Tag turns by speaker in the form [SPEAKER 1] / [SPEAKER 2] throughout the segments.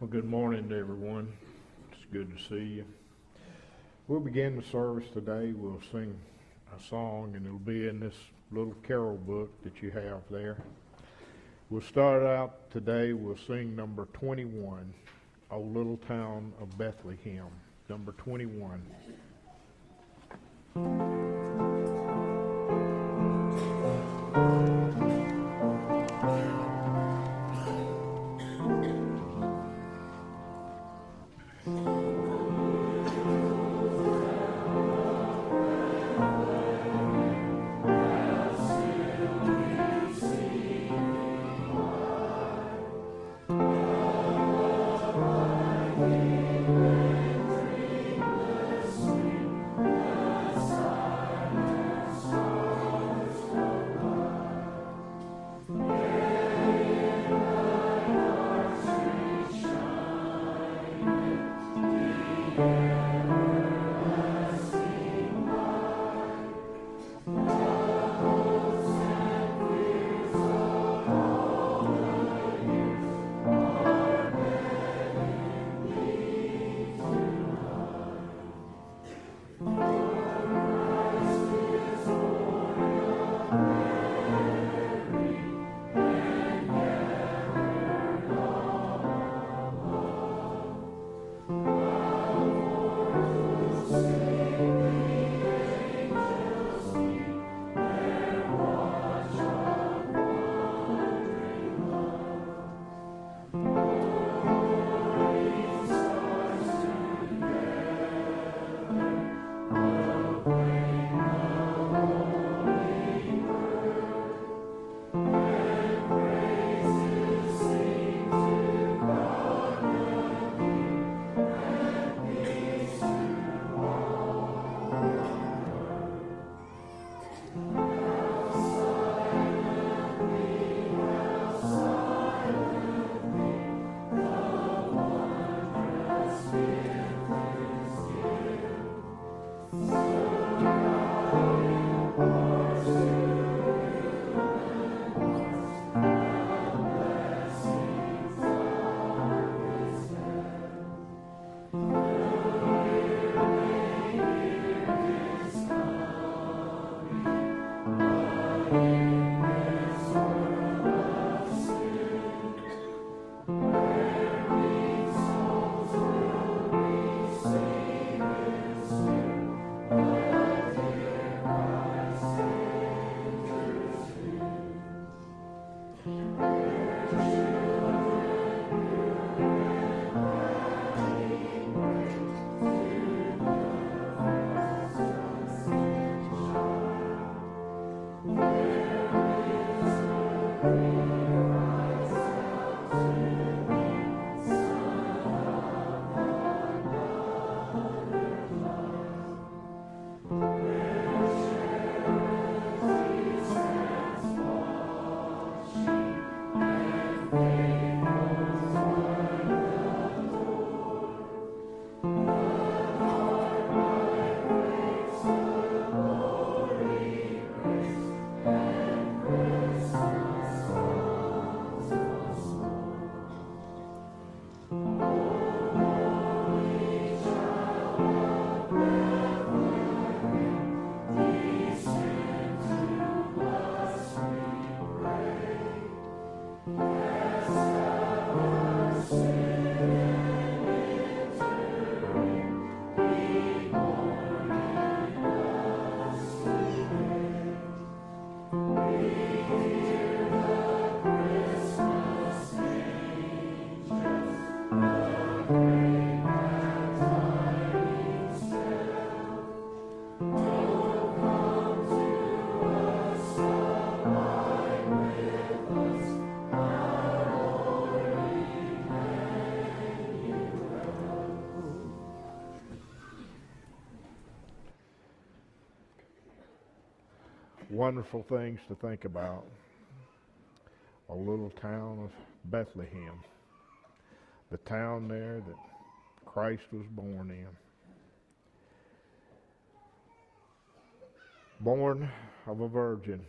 [SPEAKER 1] Well, good morning to everyone. It's good to see you. We'll begin the service today. We'll sing a song, and it'll be in this little carol book that you have there. We'll start out today. We'll sing number 21, O Little Town of Bethlehem. Number 21. Wonderful things to think about. A little town of Bethlehem, the town there that Christ was born in. Born of a virgin,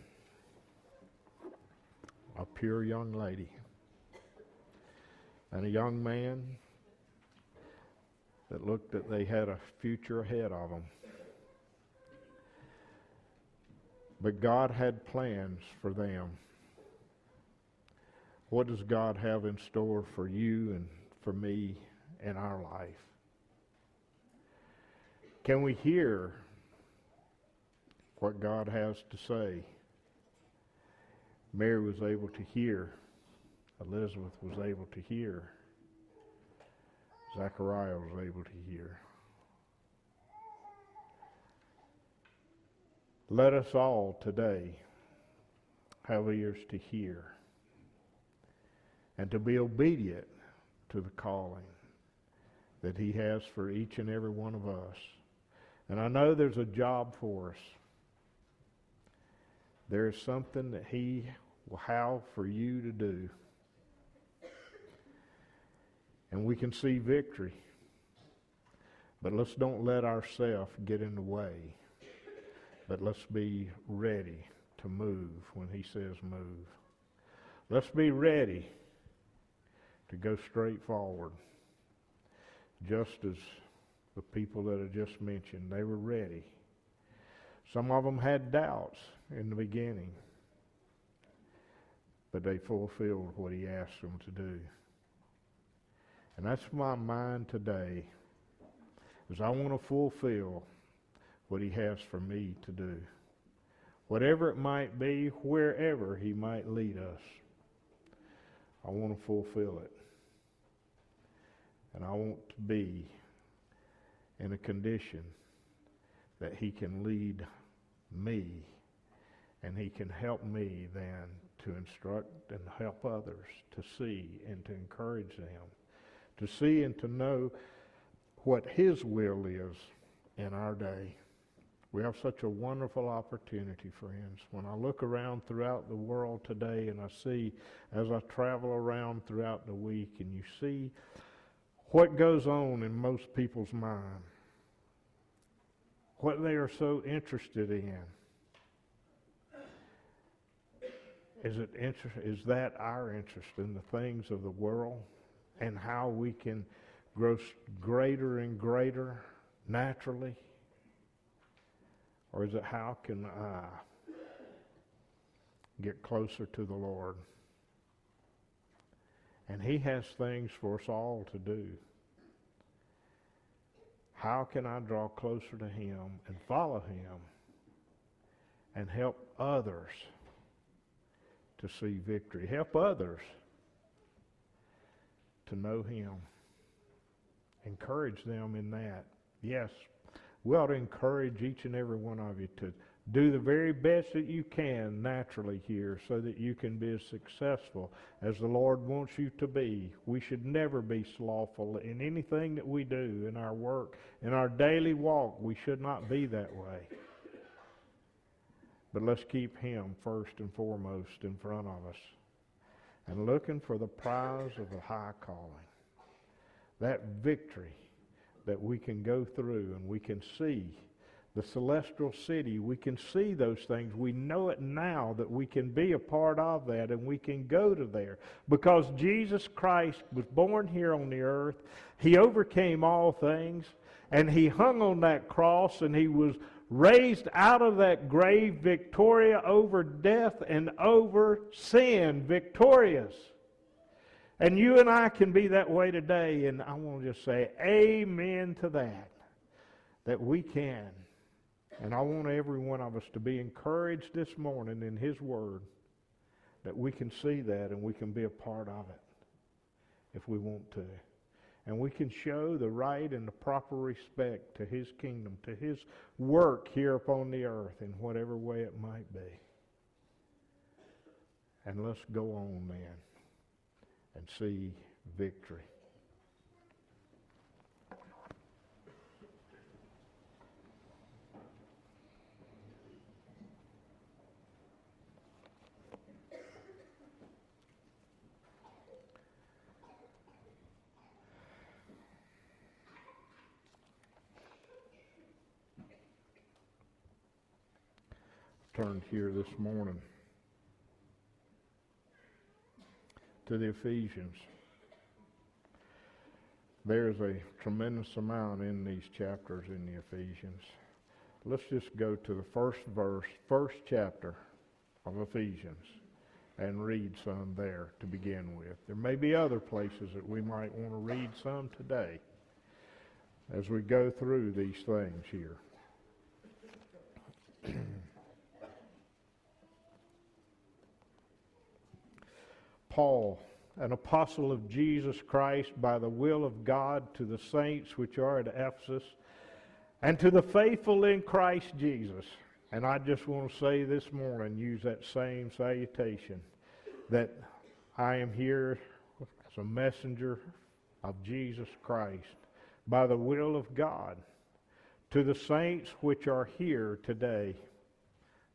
[SPEAKER 1] a pure young lady. and a young man that looked that they had a future ahead of them. But God had plans for them. What does God have in store for you and for me in our life? Can we hear what God has to say? Mary was able to hear. Elizabeth was able to hear. Zechariah was able to hear. Let us all today have ears to hear and to be obedient to the calling that He has for each and every one of us. And I know there's a job for us. There is something that He will have for you to do. And we can see victory. But let's don't let ourselves get in the way. But let's be ready to move when he says move. Let's be ready to go straight forward. Just as the people that I just mentioned, they were ready. Some of them had doubts in the beginning, but they fulfilled what he asked them to do. And that's my mind today, is I want to fulfill what he has for me to do. Whatever it might be, wherever he might lead us, I want to fulfill it. And I want to be in a condition that he can lead me and he can help me then to instruct and help others to see and to encourage them to see and to know what his will is in our day. We have such a wonderful opportunity, friends. When I look around throughout the world today and I see as I travel around throughout the week and you see what goes on in most people's mind, what they are so interested in. Is it inter- is that our interest in the things of the world and how we can grow greater and greater naturally? Or is it how can I get closer to the Lord? And He has things for us all to do. How can I draw closer to Him and follow Him and help others to see victory? Help others to know Him. Encourage them in that. Yes, we ought to encourage each and every one of you to do the very best that you can naturally here so that you can be as successful as the Lord wants you to be. We should never be slothful in anything that we do in our work, in our daily walk. We should not be that way. But let's keep Him first and foremost in front of us and looking for the prize of a high calling. That victory that we can go through and we can see the celestial city. We can see those things. We know it now that we can be a part of that and we can go to there. Because Jesus Christ was born here on the earth. He overcame all things and he hung on that cross and he was raised out of that grave, Victoria over death and over sin, victorious. And you and I can be that way today, and I want to just say amen to that, that we can. And I want every one of us to be encouraged this morning in His Word that we can see that and we can be a part of it if we want to and we can show the right and the proper respect to his kingdom, to his work here upon the earth in whatever way it might be. And let's go on then and see victory. turned here this morning to the Ephesians. There's a tremendous amount in these chapters in the Ephesians. Let's just go to the first verse, first chapter of Ephesians, and read some there to begin with. There may be other places that we might want to read some today as we go through these things here. Paul, an apostle of Jesus Christ by the will of God to the saints which are at Ephesus, and to the faithful in Christ Jesus. And I just want to say this morning, use that same salutation, that I am here as a messenger of Jesus Christ by the will of God to the saints which are here today,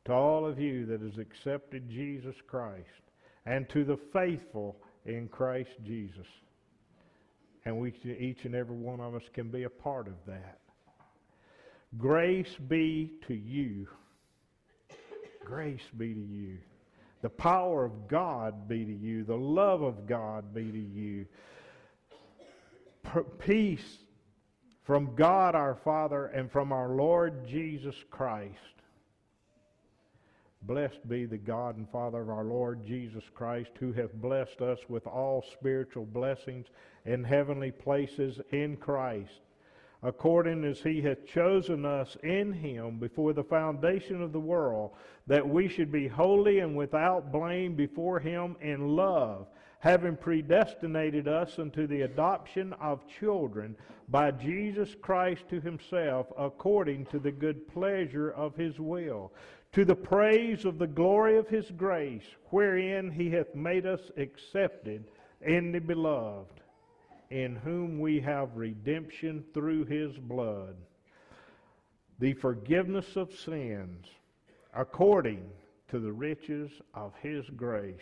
[SPEAKER 1] to all of you that has accepted Jesus Christ, and to the faithful in Christ Jesus. And we, each and every one of us can be a part of that. Grace be to you. Grace be to you. The power of God be to you. The love of God be to you. Peace from God our Father and from our Lord Jesus Christ. Blessed be the God and Father of our Lord Jesus Christ, who hath blessed us with all spiritual blessings in heavenly places in Christ, according as he hath chosen us in him before the foundation of the world, that we should be holy and without blame before him in love having predestinated us unto the adoption of children by Jesus Christ to himself, according to the good pleasure of his will, to the praise of the glory of his grace, wherein he hath made us accepted in the beloved, in whom we have redemption through his blood, the forgiveness of sins, according to the riches of his grace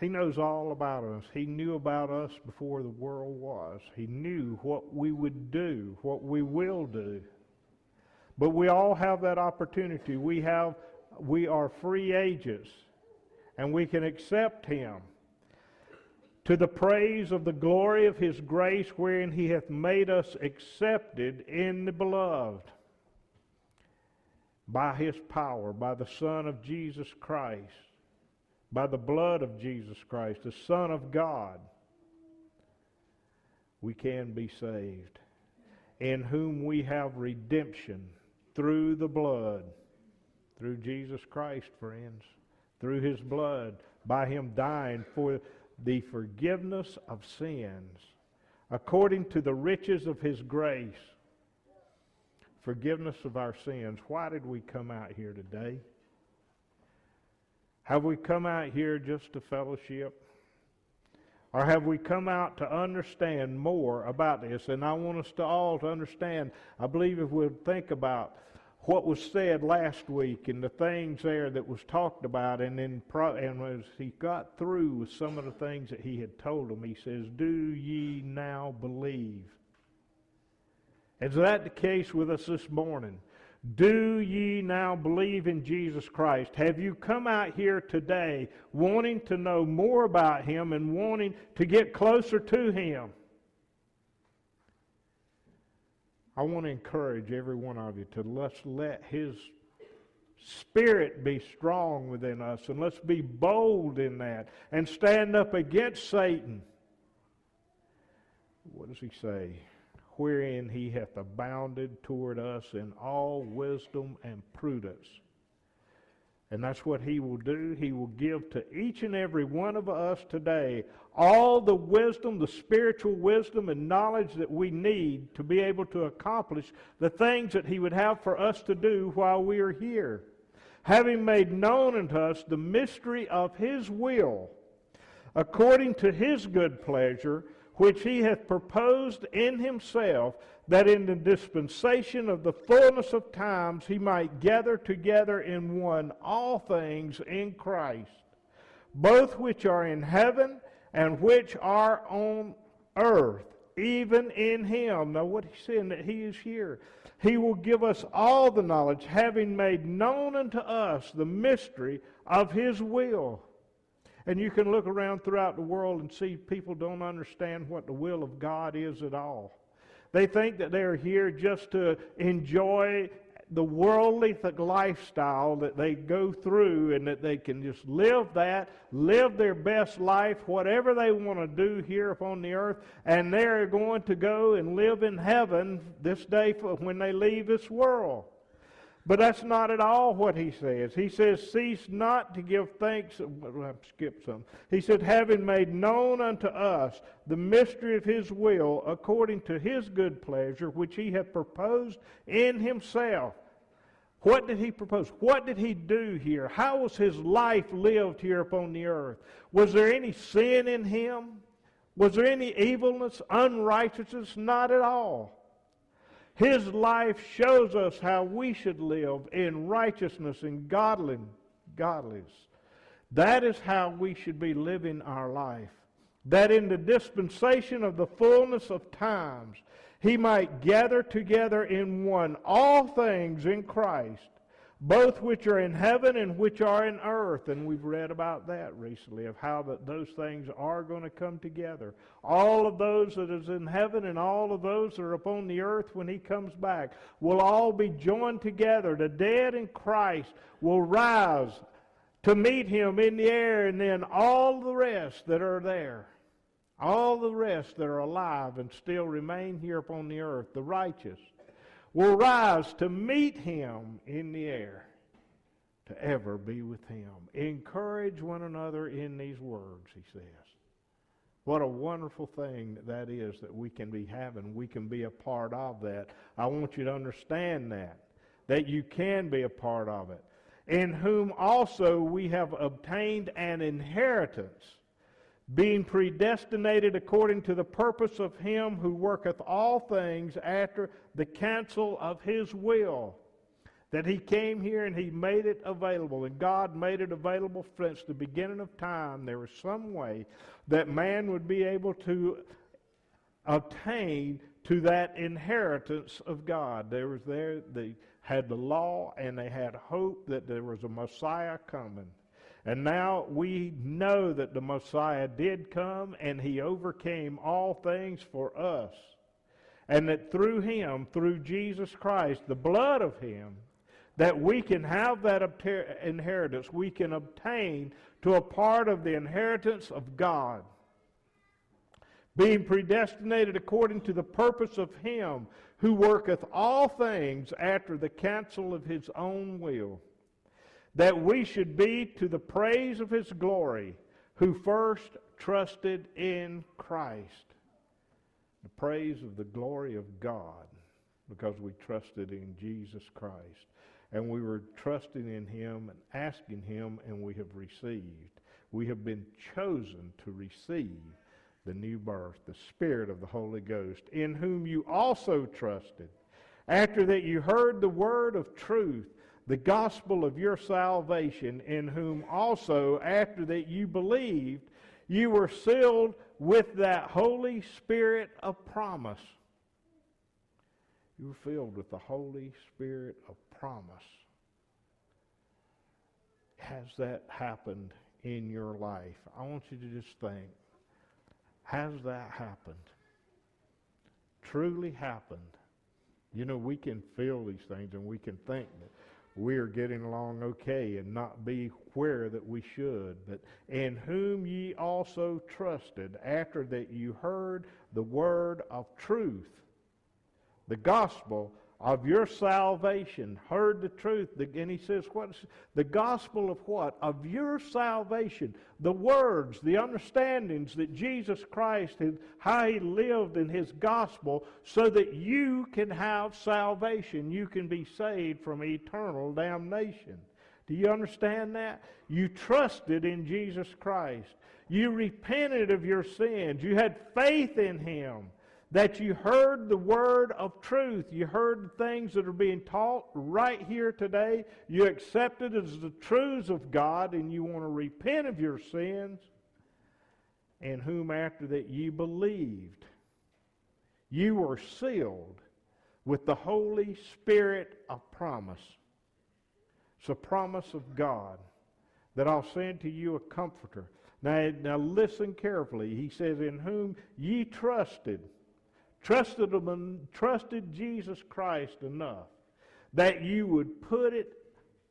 [SPEAKER 1] he knows all about us. He knew about us before the world was. He knew what we would do, what we will do. But we all have that opportunity. We have we are free agents and we can accept him to the praise of the glory of his grace wherein he hath made us accepted in the beloved by his power by the son of Jesus Christ by the blood of Jesus Christ, the Son of God, we can be saved, in whom we have redemption through the blood, through Jesus Christ, friends, through his blood, by him dying for the forgiveness of sins, according to the riches of his grace. Forgiveness of our sins. Why did we come out here today? Have we come out here just to fellowship? Or have we come out to understand more about this? And I want us to all to understand, I believe if we'll think about what was said last week and the things there that was talked about, and then pro- and as he got through with some of the things that he had told them, he says, Do ye now believe? Is that the case with us this morning? Do ye now believe in Jesus Christ? Have you come out here today wanting to know more about Him and wanting to get closer to Him? I want to encourage every one of you to let's let His Spirit be strong within us and let's be bold in that and stand up against Satan. What does he say? wherein he hath abounded toward us in all wisdom and prudence. And that's what he will do. He will give to each and every one of us today all the wisdom, the spiritual wisdom and knowledge that we need to be able to accomplish the things that he would have for us to do while we are here. Having made known unto us the mystery of his will, according to his good pleasure, which he hath proposed in himself, that in the dispensation of the fullness of times he might gather together in one all things in Christ, both which are in heaven and which are on earth, even in him. Now, what he's saying that he is here. He will give us all the knowledge, having made known unto us the mystery of his will And you can look around throughout the world and see people don't understand what the will of God is at all. They think that they're here just to enjoy the worldly lifestyle that they go through and that they can just live that, live their best life, whatever they want to do here upon the earth, and they're going to go and live in heaven this day when they leave this world. But that's not at all what he says. He says, Cease not to give thanks. I've skipped some. He said, Having made known unto us the mystery of his will, according to his good pleasure, which he hath proposed in himself. What did he propose? What did he do here? How was his life lived here upon the earth? Was there any sin in him? Was there any evilness, unrighteousness? Not at all. His life shows us how we should live in righteousness and godliness. That is how we should be living our life. That in the dispensation of the fullness of times, he might gather together in one all things in Christ, both which are in heaven and which are in earth. And we've read about that recently, of how that those things are going to come together. All of those that is in heaven and all of those that are upon the earth when he comes back will all be joined together. The dead in Christ will rise to meet him in the air, and then all the rest that are there. All the rest that are alive and still remain here upon the earth, the righteous, will rise to meet him in the air to ever be with him. Encourage one another in these words, he says. What a wonderful thing that is that we can be having. We can be a part of that. I want you to understand that, that you can be a part of it. In whom also we have obtained an inheritance being predestinated according to the purpose of him who worketh all things after the counsel of his will. That he came here and he made it available, and God made it available since the beginning of time. There was some way that man would be able to obtain to that inheritance of God. There was there they had the law and they had hope that there was a Messiah coming. And now we know that the Messiah did come and he overcame all things for us. And that through him, through Jesus Christ, the blood of him, that we can have that inheritance. We can obtain to a part of the inheritance of God. Being predestinated according to the purpose of him who worketh all things after the counsel of his own will that we should be to the praise of his glory, who first trusted in Christ. The praise of the glory of God, because we trusted in Jesus Christ. And we were trusting in him and asking him, and we have received. We have been chosen to receive the new birth, the Spirit of the Holy Ghost, in whom you also trusted, after that you heard the word of truth the gospel of your salvation, in whom also, after that you believed, you were sealed with that Holy Spirit of promise. You were filled with the Holy Spirit of promise. Has that happened in your life? I want you to just think has that happened? Truly happened? You know, we can feel these things and we can think that we are getting along okay and not be where that we should, but in whom ye also trusted after that you heard the word of truth, the gospel of your salvation, heard the truth. And he says, what? The gospel of what? Of your salvation. The words, the understandings that Jesus Christ, how he lived in his gospel, so that you can have salvation. You can be saved from eternal damnation. Do you understand that? You trusted in Jesus Christ. You repented of your sins. You had faith in him that you heard the word of truth. You heard the things that are being taught right here today. You accepted as the truths of God and you want to repent of your sins. In whom after that ye believed, you were sealed with the Holy Spirit of promise. It's a promise of God that I'll send to you a comforter Now, now listen carefully. He says, In whom ye trusted, trusted, him, trusted Jesus Christ enough that you would put it,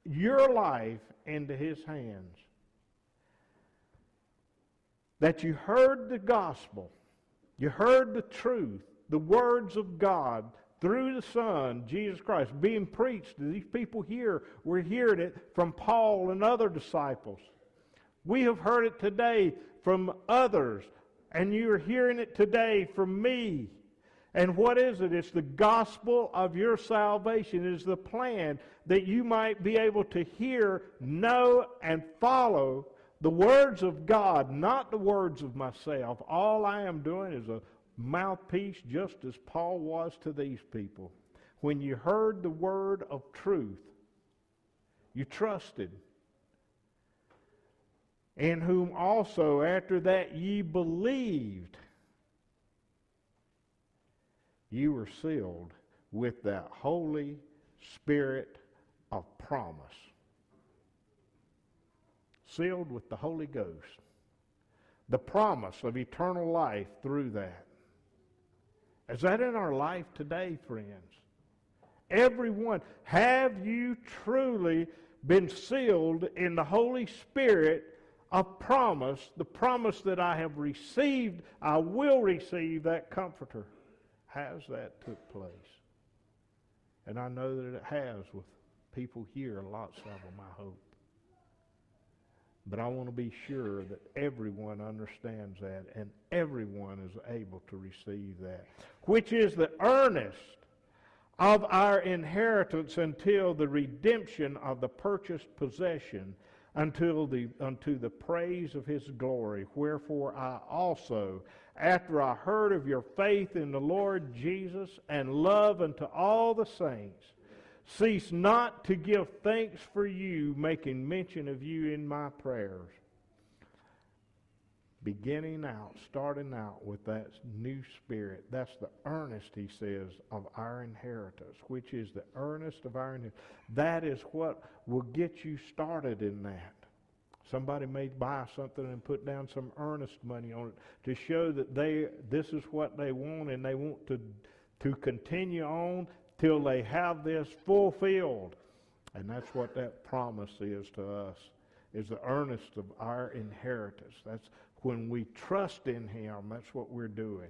[SPEAKER 1] your life into his hands. That you heard the gospel, you heard the truth, the words of God through the Son, Jesus Christ, being preached to these people here. We're hearing it from Paul and other disciples. We have heard it today from others, and you're hearing it today from me. And what is it? It's the gospel of your salvation. It is the plan that you might be able to hear, know, and follow the words of God, not the words of myself. All I am doing is a mouthpiece, just as Paul was to these people. When you heard the word of truth, you trusted. In whom also after that ye believed you were sealed with that Holy Spirit of promise. Sealed with the Holy Ghost. The promise of eternal life through that. Is that in our life today, friends? Everyone, have you truly been sealed in the Holy Spirit of promise, the promise that I have received, I will receive that comforter? Has that took place? And I know that it has with people here, lots of them, I hope. But I want to be sure that everyone understands that and everyone is able to receive that, which is the earnest of our inheritance until the redemption of the purchased possession until the, unto the praise of his glory. Wherefore I also, after I heard of your faith in the Lord Jesus and love unto all the saints, cease not to give thanks for you, making mention of you in my prayers. Beginning out, starting out with that new spirit. That's the earnest, he says, of our inheritance, which is the earnest of our inheritance. That is what will get you started in that. Somebody may buy something and put down some earnest money on it to show that they this is what they want and they want to to continue on till they have this fulfilled. And that's what that promise is to us, is the earnest of our inheritance. That's when we trust in him, that's what we're doing.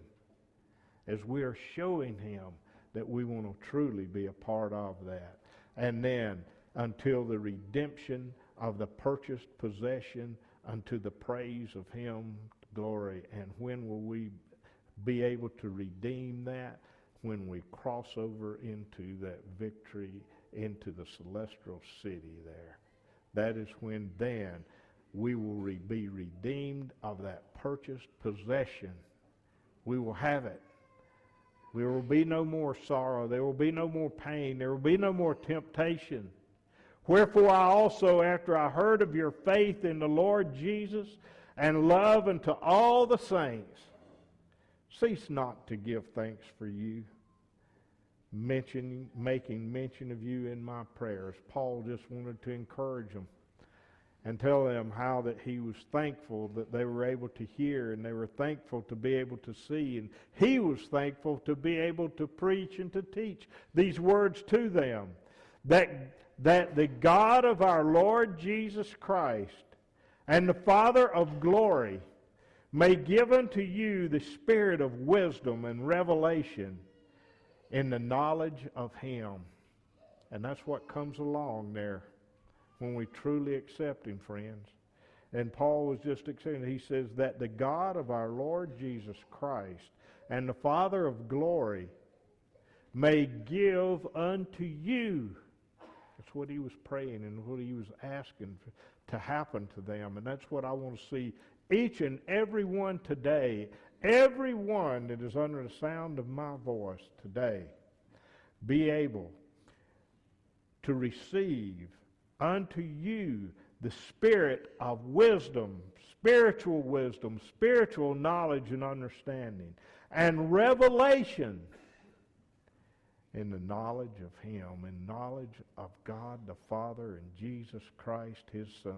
[SPEAKER 1] As we are showing him that we want to truly be a part of that. And then until the redemption of the purchased possession unto the praise of him glory. And when will we be able to redeem that? When we cross over into that victory into the celestial city there. That is when then we will re- be redeemed of that purchased possession. We will have it. There will be no more sorrow. There will be no more pain. There will be no more temptation Wherefore I also, after I heard of your faith in the Lord Jesus and love unto all the saints, cease not to give thanks for you, making mention of you in my prayers. Paul just wanted to encourage them and tell them how that he was thankful that they were able to hear and they were thankful to be able to see and he was thankful to be able to preach and to teach these words to them that that the God of our Lord Jesus Christ and the Father of glory may give unto you the spirit of wisdom and revelation in the knowledge of Him. And that's what comes along there when we truly accept Him, friends. And Paul was just accepting. He says that the God of our Lord Jesus Christ and the Father of glory may give unto you that's what he was praying and what he was asking to happen to them. And that's what I want to see each and every one today, every one that is under the sound of my voice today, be able to receive unto you the spirit of wisdom, spiritual wisdom, spiritual knowledge and understanding, and revelation in the knowledge of Him, in knowledge of God the Father and Jesus Christ, His Son.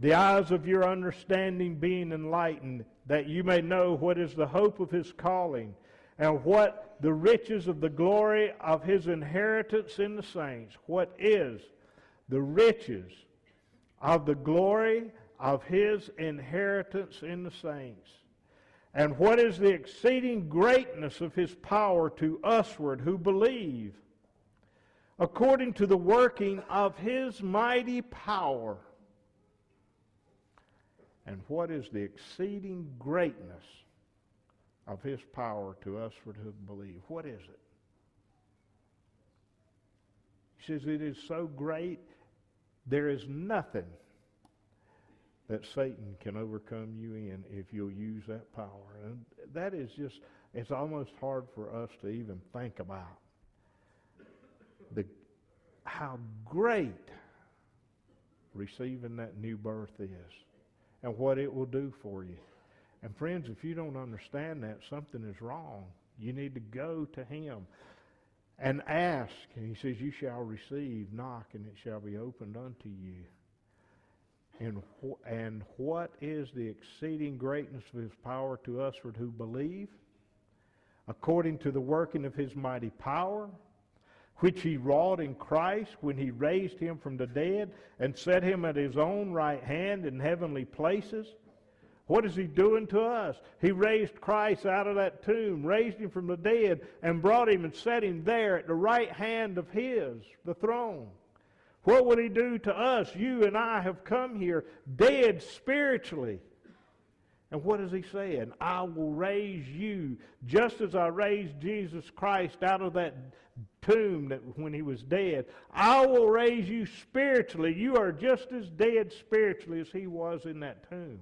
[SPEAKER 1] the eyes of your understanding being enlightened, that you may know what is the hope of his calling, and what the riches of the glory of his inheritance in the saints. What is the riches of the glory of his inheritance in the saints? And what is the exceeding greatness of his power to usward who believe, according to the working of his mighty power? And what is the exceeding greatness of his power to us for who believe? What is it? He says it is so great, there is nothing that Satan can overcome you in if you'll use that power. And that is just, it's almost hard for us to even think about the, how great receiving that new birth is and what it will do for you. And friends, if you don't understand that, something is wrong. You need to go to him and ask. And he says, You shall receive, knock, and it shall be opened unto you. And, wh- and what is the exceeding greatness of his power to us who believe? According to the working of his mighty power, which he wrought in Christ when he raised him from the dead and set him at his own right hand in heavenly places. What is he doing to us? He raised Christ out of that tomb, raised him from the dead, and brought him and set him there at the right hand of his, the throne. What would he do to us? You and I have come here dead spiritually. And what is he saying? I will raise you just as I raised Jesus Christ out of that tomb that when he was dead. I will raise you spiritually. You are just as dead spiritually as he was in that tomb.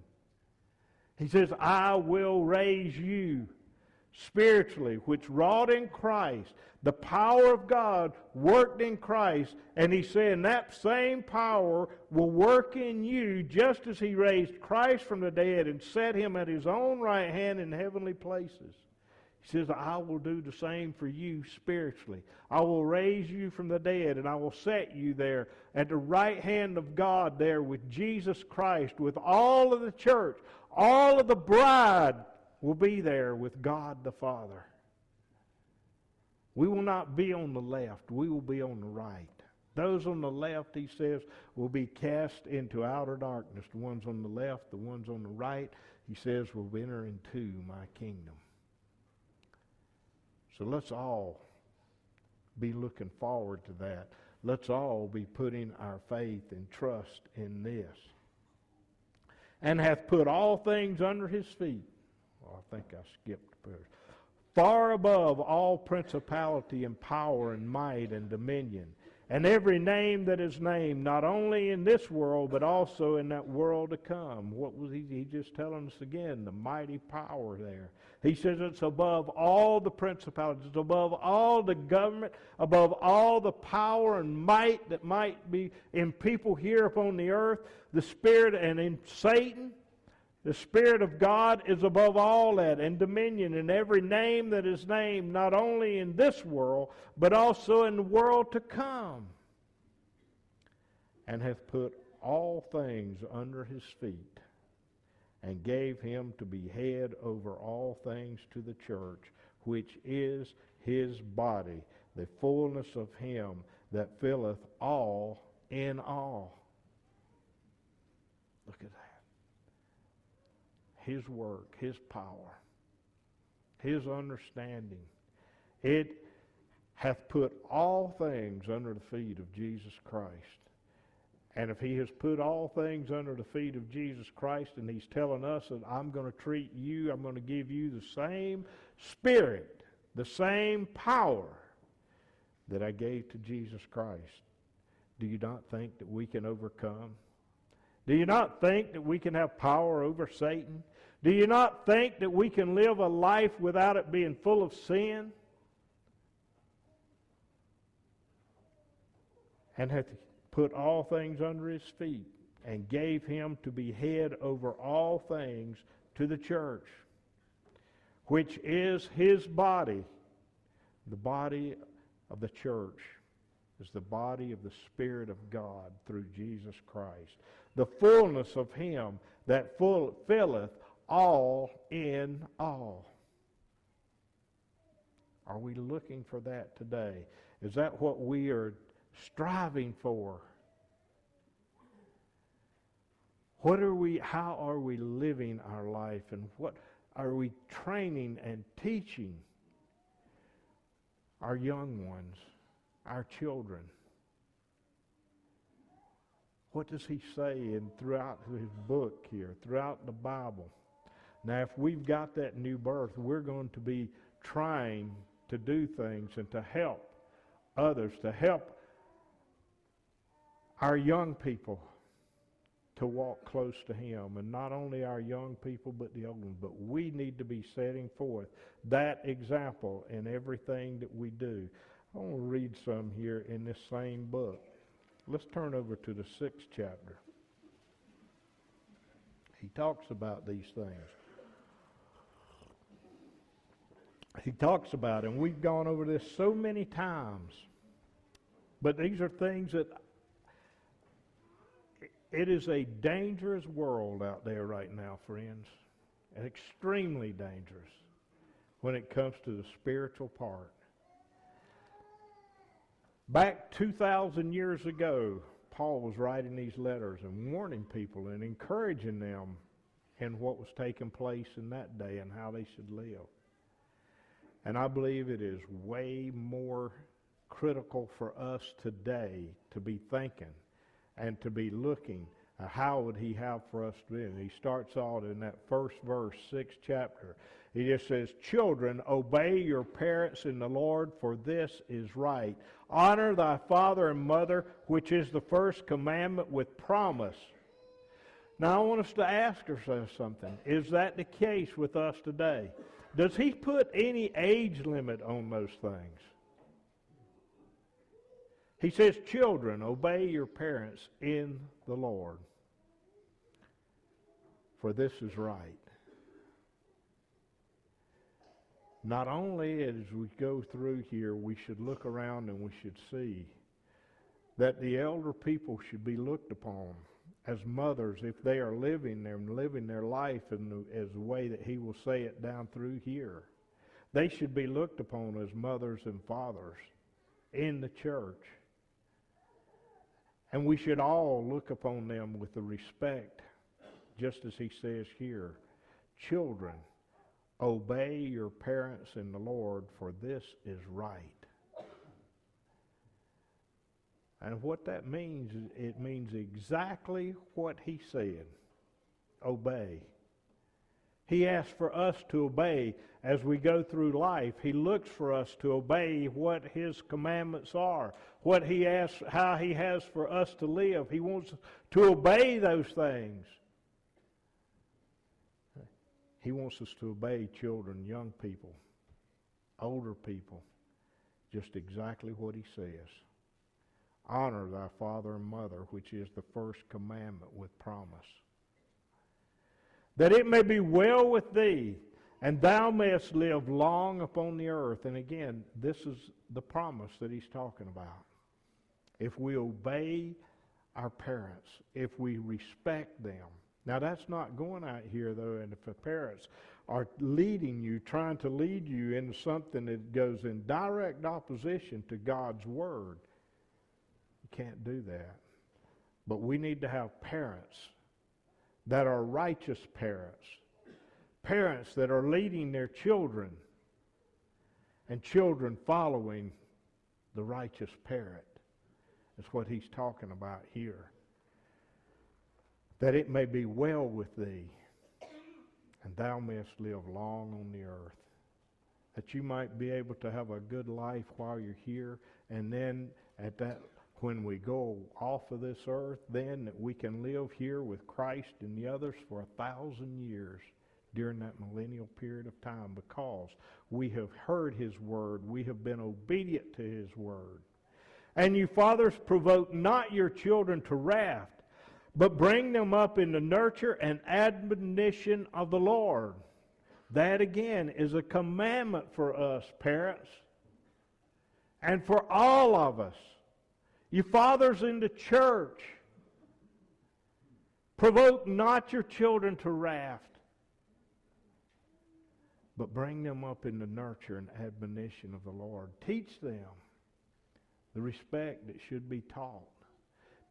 [SPEAKER 1] He says, I will raise you spiritually, which wrought in Christ. The power of God worked in Christ, and he's saying that same power will work in you just as he raised Christ from the dead and set him at his own right hand in heavenly places. He says, I will do the same for you spiritually. I will raise you from the dead, and I will set you there at the right hand of God there with Jesus Christ, with all of the church, all of the bride will be there with God the Father. We will not be on the left. We will be on the right. Those on the left, he says, will be cast into outer darkness. The ones on the left, the ones on the right, he says, will enter into my kingdom. So let's all be looking forward to that. Let's all be putting our faith and trust in this. And hath put all things under his feet. Well, I think I skipped far above all principality and power and might and dominion, and every name that is named, not only in this world, but also in that world to come. What was he, he just telling us again? The mighty power there. He says it's above all the principalities, it's above all the government, above all the power and might that might be in people here upon the earth, the Spirit and in Satan. The Spirit of God is above all that, and dominion in every name that is named, not only in this world, but also in the world to come, and hath put all things under his feet, and gave him to be head over all things to the church, which is his body, the fullness of him that filleth all in all. Look at that. His work, His power, His understanding. It hath put all things under the feet of Jesus Christ. And if he has put all things under the feet of Jesus Christ and he's telling us that I'm going to treat you, I'm going to give you the same spirit, the same power that I gave to Jesus Christ, do you not think that we can overcome? Do you not think that we can have power over Satan? Do you not think that we can live a life without it being full of sin? And hath put all things under his feet, and gave him to be head over all things to the church, which is his body. The body of the church is the body of the Spirit of God through Jesus Christ. the fullness of him that full, filleth all in all. Are we looking for that today? Is that what we are striving for? What are we how are we living our life and what are we training and teaching our young ones, our children? What does he say in throughout his book here, throughout the Bible? Now, if we've got that new birth, we're going to be trying to do things and to help others, to help our young people to walk close to Him. And not only our young people, but the old ones. But we need to be setting forth that example in everything that we do. I want to read some here in this same book. Let's turn over to the sixth chapter. He talks about these things. He talks about, and we've gone over this so many times, but these are things that it is a dangerous world out there right now, friends. and Extremely dangerous when it comes to the spiritual part. Back 2,000 years ago, Paul was writing these letters and warning people and encouraging them in what was taking place in that day and how they should live. And I believe it is way more critical for us today to be thinking and to be looking uh, how would he have for us to be? And he starts out in that first verse, sixth chapter. He just says, Children, obey your parents in the Lord, for this is right. Honor thy father and mother, which is the first commandment with promise. Now I want us to ask ourselves something. Is that the case with us today? Does he put any age limit on those things? He says, Children, obey your parents in the Lord, for this is right. Not only as we go through here, we should look around and we should see that the elder people should be looked upon as mothers if they are living their living their life in the, as the way that he will say it down through here. They should be looked upon as mothers and fathers in the church. And we should all look upon them with the respect, just as he says here. Children, obey your parents in the Lord, for this is right. And what that means, it means exactly what he said. Obey. He asks for us to obey as we go through life. He looks for us to obey what His commandments are, what He asks, how He has for us to live. He wants to obey those things. He wants us to obey children, young people, older people, just exactly what He says. Honor thy father and mother, which is the first commandment with promise that it may be well with thee, and thou mayest live long upon the earth. And again, this is the promise that he's talking about. If we obey our parents, if we respect them. Now, that's not going out here, though, and if the parents are leading you, trying to lead you into something that goes in direct opposition to God's Word, you can't do that. But we need to have parents that are righteous parents, parents that are leading their children, and children following the righteous parent. Is what he's talking about here. That it may be well with thee, and thou mayest live long on the earth. That you might be able to have a good life while you're here, and then at that when we go off of this earth, then that we can live here with Christ and the others for a thousand years during that millennial period of time because we have heard his word, we have been obedient to his word. And you fathers provoke not your children to wrath, but bring them up in the nurture and admonition of the Lord. That again is a commandment for us, parents, and for all of us. You fathers in the church. Provoke not your children to wrath, but bring them up in the nurture and admonition of the Lord. Teach them the respect that should be taught.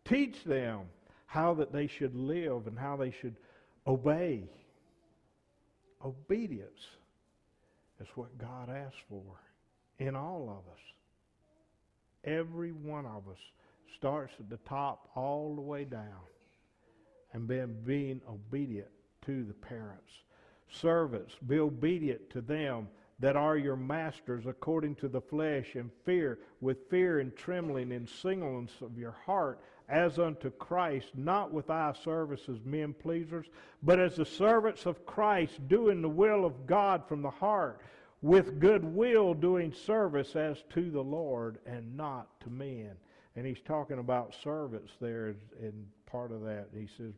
[SPEAKER 1] Teach them how that they should live and how they should obey. Obedience is what God asks for in all of us. Every one of us starts at the top all the way down and then being obedient to the parents. Servants, be obedient to them that are your masters according to the flesh and fear with fear and trembling and singleness of your heart as unto Christ, not with eye service as men pleasers, but as the servants of Christ, doing the will of God from the heart, with good will doing service as to the Lord and not to men. And he's talking about servants there in part of that. He says,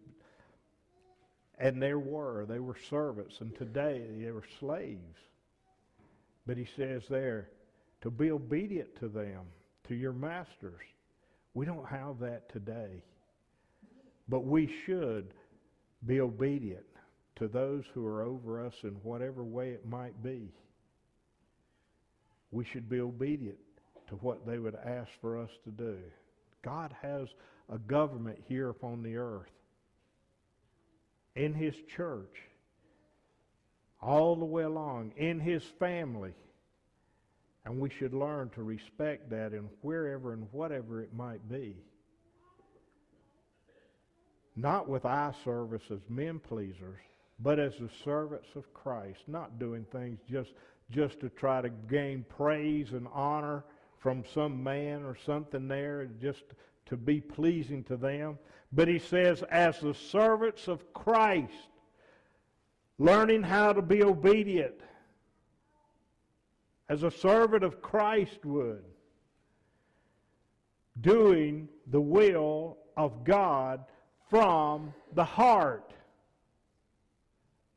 [SPEAKER 1] and there were, they were servants, and today they were slaves. But he says there, to be obedient to them, to your masters. We don't have that today. But we should be obedient to those who are over us in whatever way it might be. We should be obedient to what they would ask for us to do. God has a government here upon the earth, in His church, all the way along, in His family. And we should learn to respect that in wherever and whatever it might be. Not with eye service as men pleasers, but as the servants of Christ, not doing things just, just to try to gain praise and honor from some man or something there, just to be pleasing to them. But he says, as the servants of Christ, learning how to be obedient, as a servant of Christ would, doing the will of God from the heart.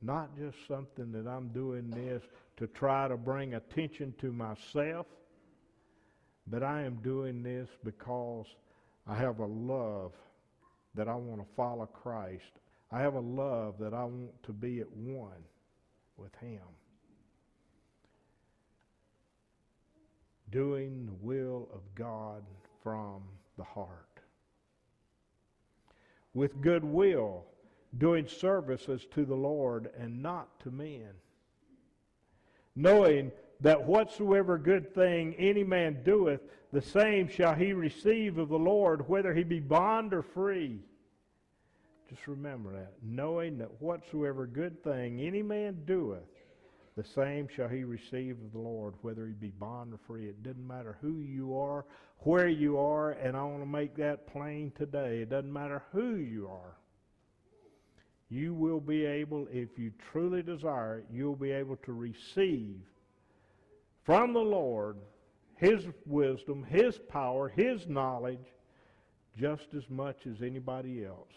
[SPEAKER 1] Not just something that I'm doing this to try to bring attention to myself, but I am doing this because I have a love that I want to follow Christ. I have a love that I want to be at one with Him. Doing the will of God from the heart. With good will, doing services to the Lord and not to men. Knowing that whatsoever good thing any man doeth, the same shall he receive of the Lord, whether he be bond or free. Just remember that. Knowing that whatsoever good thing any man doeth, the same shall he receive of the Lord, whether he be bond or free. It doesn't matter who you are, where you are, and I want to make that plain today. It doesn't matter who you are. You will be able, if you truly desire it, you'll be able to receive from the Lord His wisdom, His power, His knowledge, just as much as anybody else.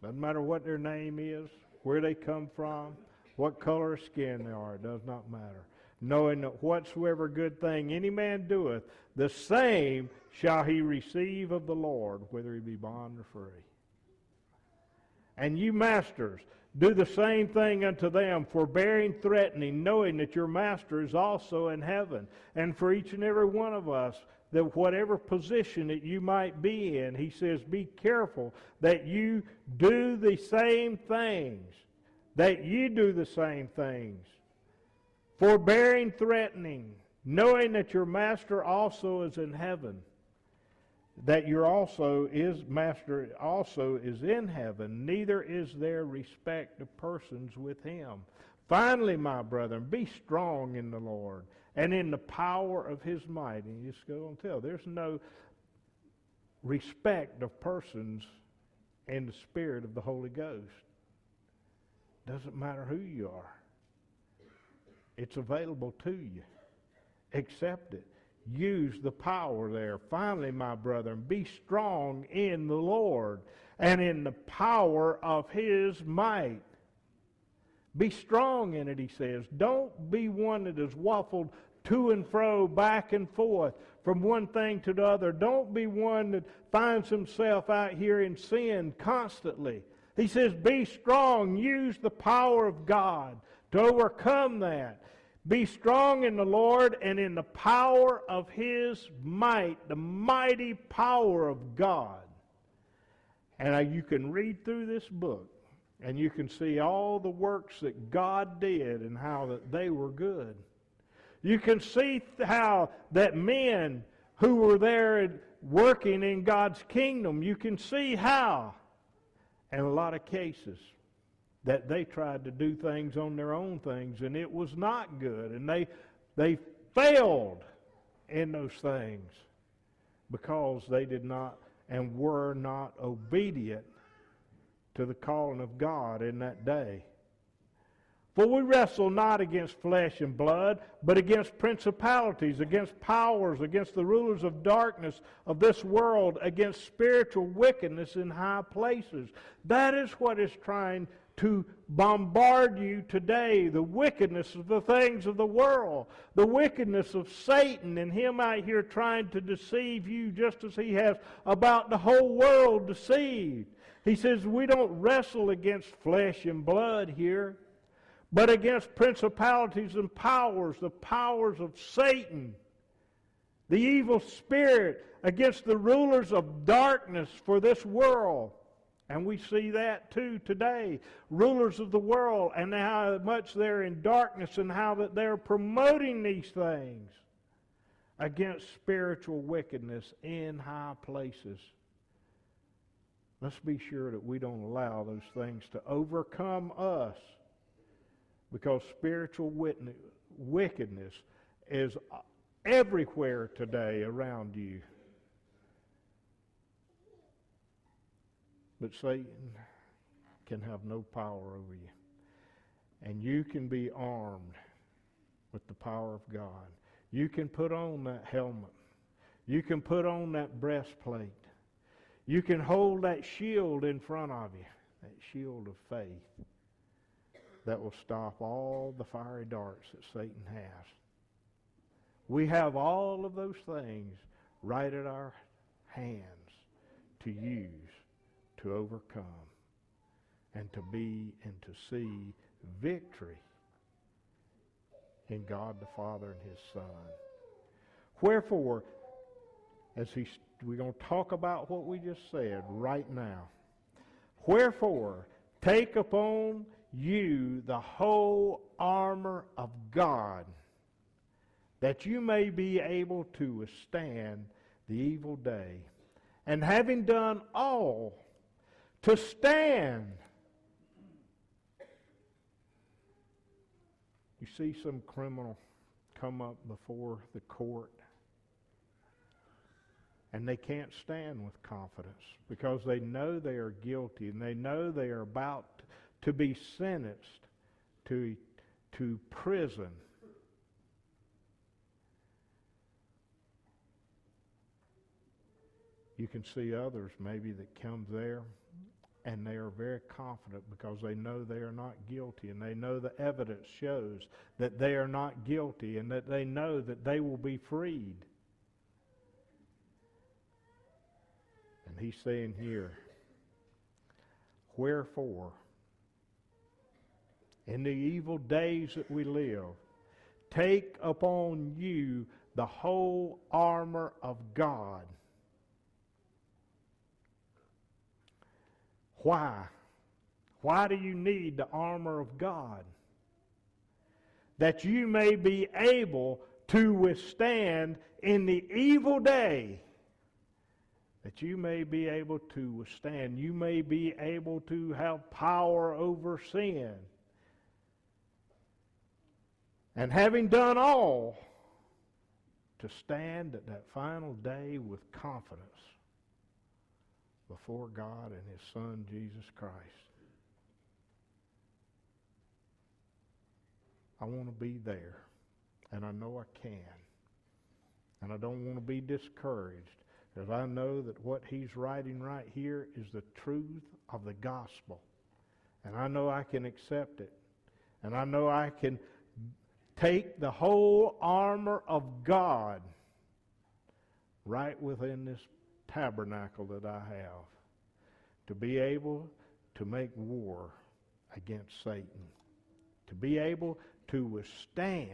[SPEAKER 1] Doesn't matter what their name is, where they come from, what color of skin they are, it does not matter. Knowing that whatsoever good thing any man doeth, the same shall he receive of the Lord, whether he be bond or free. And you masters, do the same thing unto them, forbearing, threatening, knowing that your master is also in heaven. And for each and every one of us, that whatever position that you might be in, he says, be careful that you do the same things. That you do the same things. Forbearing, threatening, knowing that your master also is in heaven that your also is master also is in heaven neither is there respect of persons with him. Finally my brethren be strong in the lord and in the power of his might. And you just go and tell. There's no respect of persons in the spirit of the holy ghost. Doesn't matter who you are. It's available to you. Accept it use the power there. Finally, my brethren, be strong in the Lord and in the power of his might. Be strong in it, he says. Don't be one that is waffled to and fro, back and forth, from one thing to the other. Don't be one that finds himself out here in sin constantly. He says, Be strong, use the power of God to overcome that. Be strong in the Lord and in the power of his might, the mighty power of God. And you can read through this book and you can see all the works that God did and how that they were good. You can see how that men who were there working in God's kingdom, you can see how, in a lot of cases, that they tried to do things on their own things and it was not good and they they failed in those things because they did not and were not obedient to the calling of God in that day. For we wrestle not against flesh and blood, but against principalities, against powers, against the rulers of darkness of this world, against spiritual wickedness in high places. That is what is trying to bombard you today. The wickedness of the things of the world, the wickedness of Satan and him out here trying to deceive you just as he has about the whole world deceived. He says, We don't wrestle against flesh and blood here, but against principalities and powers, the powers of Satan, the evil spirit, against the rulers of darkness for this world. And we see that too today. Rulers of the world and how much they're in darkness and how that they're promoting these things against spiritual wickedness in high places. Let's be sure that we don't allow those things to overcome us because spiritual wickedness is uh, everywhere today around you. But Satan can have no power over you. And you can be armed with the power of God. You can put on that helmet. You can put on that breastplate. You can hold that shield in front of you, that shield of faith that will stop all the fiery darts that Satan has. We have all of those things right at our hands to use to overcome and to be and to see victory in God the Father and His Son. Wherefore, as he, we're going to talk about what we just said right now. Wherefore, take upon you the whole armor of God, that you may be able to withstand the evil day. And having done all, to stand. You see some criminal come up before the court and they can't stand with confidence because they know they are guilty and they know they are about to be sentenced to, to prison. You can see others maybe that come there and they are very confident because they know they are not guilty and they know the evidence shows that they are not guilty and that they know that they will be freed. And he's saying here, wherefore, in the evil days that we live, take upon you the whole armor of God Why? Why do you need the armor of God? That you may be able to withstand in the evil day. That you may be able to withstand. You may be able to have power over sin. And having done all, to stand at that final day with confidence before God and His Son, Jesus Christ. I want to be there, and I know I can. And I don't want to be discouraged because I know that what he's writing right here is the truth of the gospel. And I know I can accept it. And I know I can take the whole armor of God right within this tabernacle that I have to be able to make war against Satan, to be able to withstand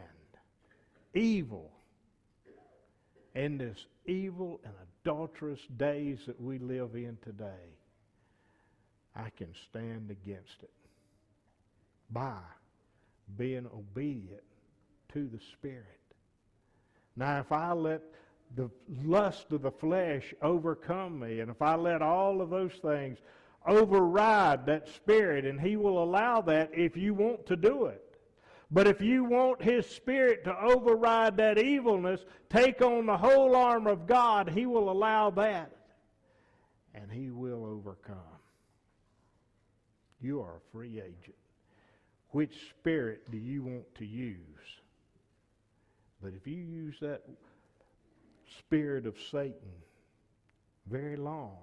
[SPEAKER 1] evil in this evil and adulterous days that we live in today. I can stand against it by being obedient to the Spirit. Now, if I let the lust of the flesh overcome me, and if I let all of those things override that Spirit, and He will allow that if you want to do it. But if you want His Spirit to override that evilness, take on the whole armor of God, He will allow that. And He will overcome. You are a free agent. Which spirit do you want to use? But if you use that spirit of Satan very long,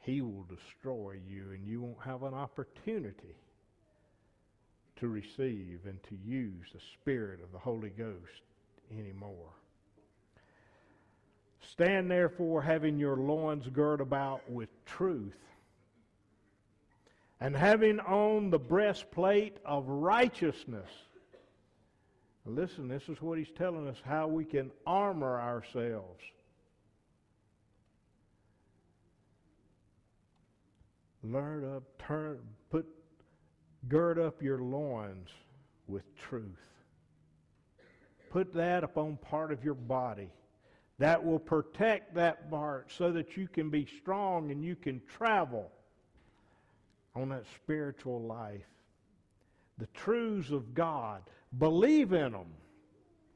[SPEAKER 1] he will destroy you and you won't have an opportunity to receive and to use the Spirit of the Holy Ghost anymore. Stand therefore having your loins girt about with truth and having on the breastplate of righteousness. Listen, this is what he's telling us how we can armor ourselves. Learn up, turn, put, gird up your loins with truth. Put that upon part of your body. That will protect that part so that you can be strong and you can travel on that spiritual life. The truths of God. Believe in them.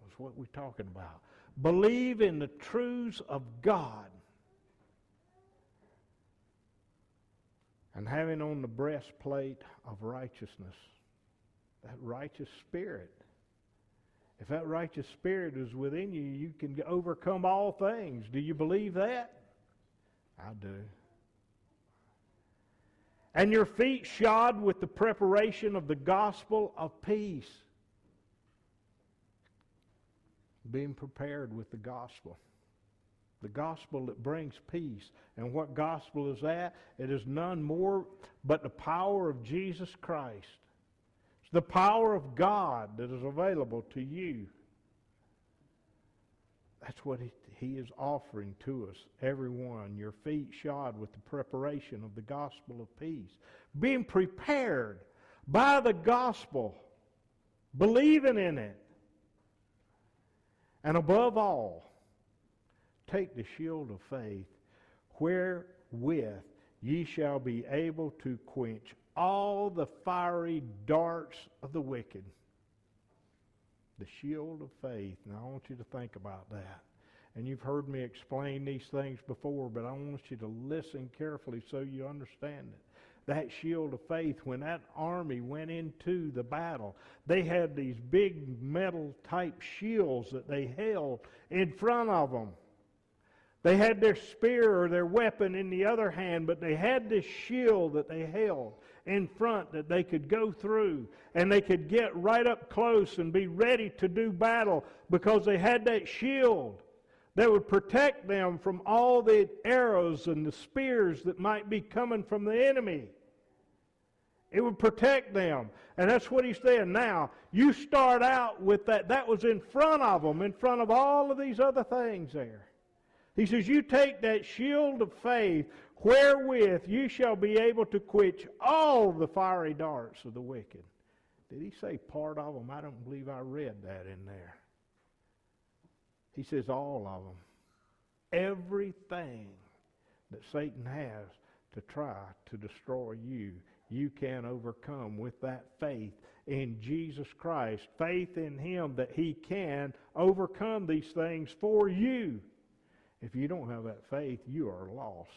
[SPEAKER 1] That's what we're talking about. Believe in the truths of God. And having on the breastplate of righteousness, that righteous spirit. If that righteous spirit is within you, you can overcome all things. Do you believe that? I do and your feet shod with the preparation of the gospel of peace. Being prepared with the gospel. The gospel that brings peace. And what gospel is that? It is none more but the power of Jesus Christ. It's the power of God that is available to you. That's what he, he is offering to us, everyone. Your feet shod with the preparation of the gospel of peace. Being prepared by the gospel, believing in it. And above all, take the shield of faith, wherewith ye shall be able to quench all the fiery darts of the wicked the shield of faith. Now, I want you to think about that. And you've heard me explain these things before, but I want you to listen carefully so you understand it. That shield of faith, when that army went into the battle, they had these big metal type shields that they held in front of them. They had their spear or their weapon in the other hand, but they had this shield that they held in front that they could go through and they could get right up close and be ready to do battle because they had that shield that would protect them from all the arrows and the spears that might be coming from the enemy. It would protect them. And that's what he's saying. Now, you start out with that. That was in front of them, in front of all of these other things there. He says, You take that shield of faith, wherewith you shall be able to quench all the fiery darts of the wicked. Did he say part of them? I don't believe I read that in there. He says all of them. Everything that Satan has to try to destroy you, you can overcome with that faith in Jesus Christ. Faith in Him that He can overcome these things for you. If you don't have that faith, you are lost.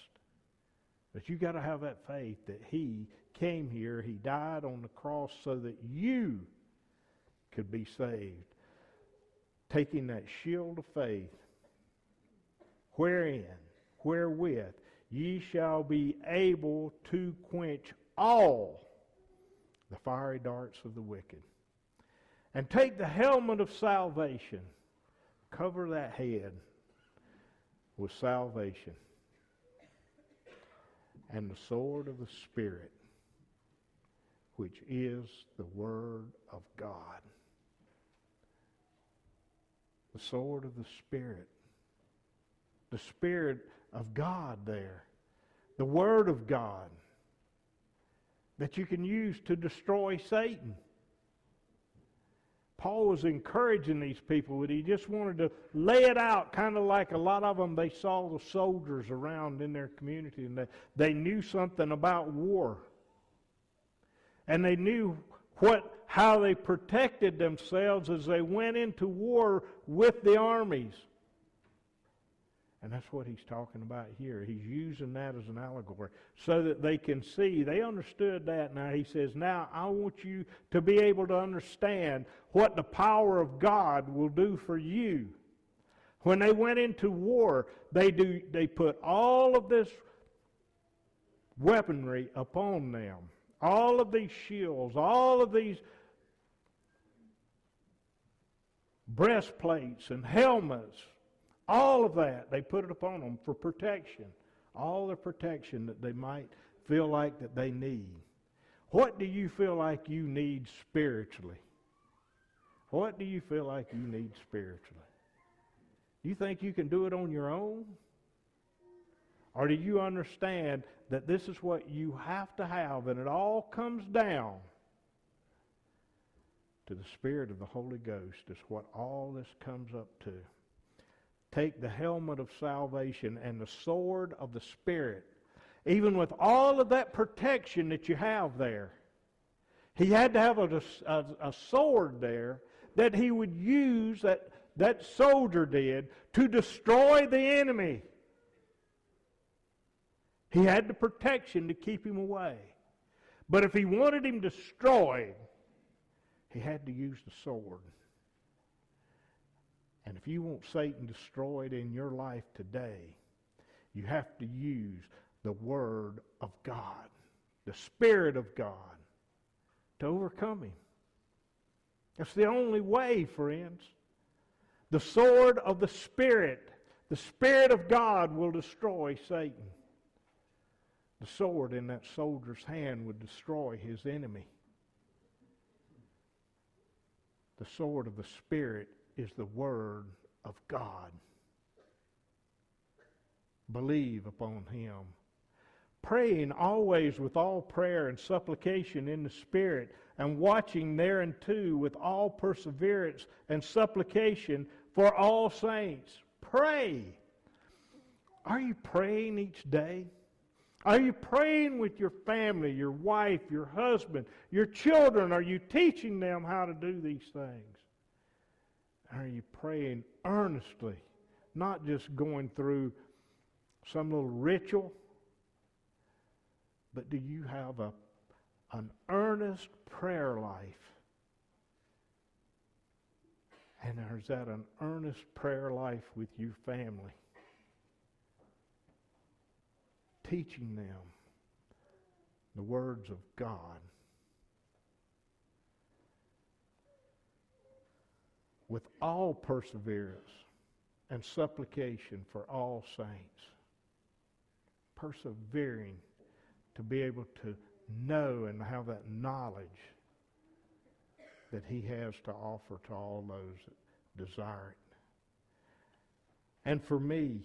[SPEAKER 1] But you got to have that faith that He came here, He died on the cross so that you could be saved. Taking that shield of faith, wherein, wherewith, ye shall be able to quench all the fiery darts of the wicked. And take the helmet of salvation. Cover that head with salvation. And the sword of the Spirit, which is the Word of God. The sword of the Spirit. The Spirit of God there. The Word of God that you can use to destroy Satan. Paul was encouraging these people, but he just wanted to lay it out, kind of like a lot of them, they saw the soldiers around in their community and they, they knew something about war. And they knew what, how they protected themselves as they went into war with the armies. And that's what he's talking about here. He's using that as an allegory so that they can see. They understood that. Now he says, Now I want you to be able to understand what the power of God will do for you. When they went into war, they, do, they put all of this weaponry upon them. All of these shields, all of these breastplates and helmets all of that, they put it upon them for protection. All the protection that they might feel like that they need. What do you feel like you need spiritually? What do you feel like you need spiritually? You think you can do it on your own? Or do you understand that this is what you have to have and it all comes down to the Spirit of the Holy Ghost is what all this comes up to. Take the helmet of salvation and the sword of the Spirit. Even with all of that protection that you have there, he had to have a, a, a sword there that he would use, that, that soldier did, to destroy the enemy. He had the protection to keep him away. But if he wanted him destroyed, he had to use the sword. And if you want Satan destroyed in your life today, you have to use the Word of God, the Spirit of God, to overcome him. That's the only way, friends. The sword of the Spirit, the Spirit of God will destroy Satan. The sword in that soldier's hand would destroy his enemy. The sword of the Spirit is the Word of God. Believe upon Him. Praying always with all prayer and supplication in the Spirit, and watching thereunto with all perseverance and supplication for all saints. Pray. Are you praying each day? Are you praying with your family, your wife, your husband, your children? Are you teaching them how to do these things? Are you praying earnestly? Not just going through some little ritual, but do you have a, an earnest prayer life? And is that an earnest prayer life with your family? Teaching them the words of God. With all perseverance and supplication for all saints. Persevering to be able to know and have that knowledge that he has to offer to all those that desire it. And for me,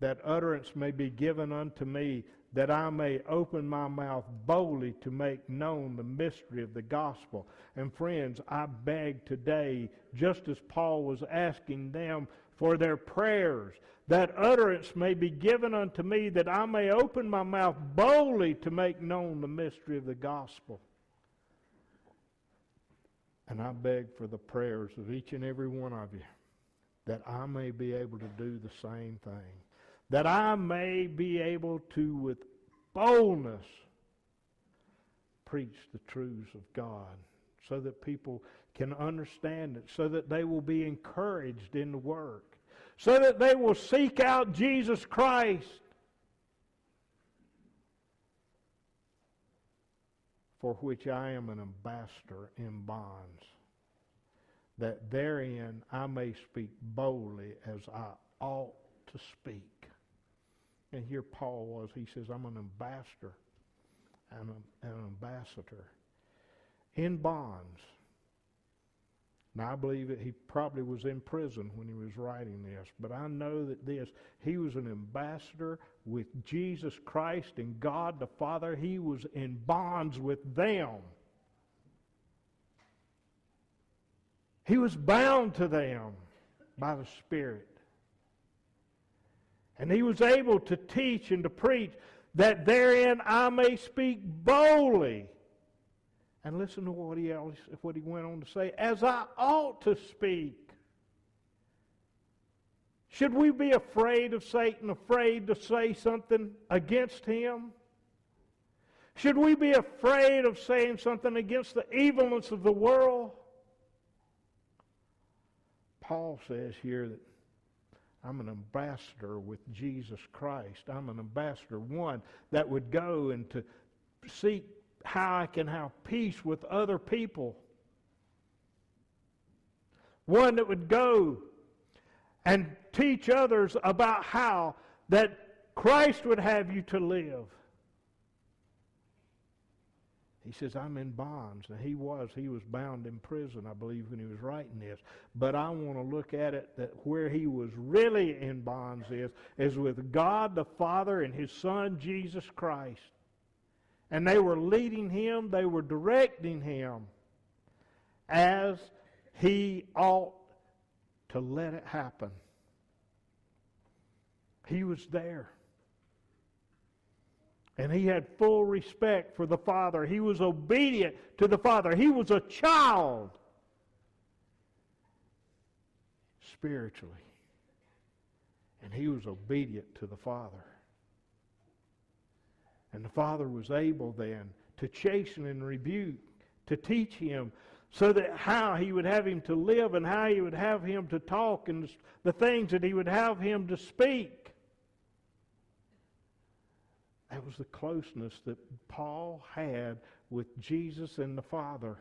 [SPEAKER 1] that utterance may be given unto me that I may open my mouth boldly to make known the mystery of the gospel. And friends, I beg today, just as Paul was asking them for their prayers, that utterance may be given unto me that I may open my mouth boldly to make known the mystery of the gospel. And I beg for the prayers of each and every one of you that I may be able to do the same thing that I may be able to, with boldness, preach the truths of God so that people can understand it, so that they will be encouraged in the work, so that they will seek out Jesus Christ. For which I am an ambassador in bonds. that therein I may speak boldly as I ought to speak. And here Paul was. He says, I'm an ambassador. I'm an ambassador in bonds. Now, I believe that he probably was in prison when he was writing this, but I know that this, he was an ambassador with Jesus Christ and God the Father. He was in bonds with them. He was bound to them by the Spirit. And he was able to teach and to preach that therein I may speak boldly. And listen to what he, what he went on to say, as I ought to speak. Should we be afraid of Satan, afraid to say something against him? Should we be afraid of saying something against the evilness of the world? Paul says here that I'm an ambassador with Jesus Christ. I'm an ambassador, one that would go and to seek how I can have peace with other people. One that would go and teach others about how that Christ would have you to live. He says, I'm in bonds. And he was. He was bound in prison, I believe, when he was writing this. But I want to look at it that where he was really in bonds is, is with God the Father and his Son, Jesus Christ. And they were leading him, they were directing him as he ought to let it happen. He was there. And he had full respect for the Father. He was obedient to the Father. He was a child spiritually. And he was obedient to the Father. And the Father was able then to chasten and rebuke, to teach him so that how he would have him to live and how he would have him to talk and the things that he would have him to speak. That was the closeness that Paul had with Jesus and the Father.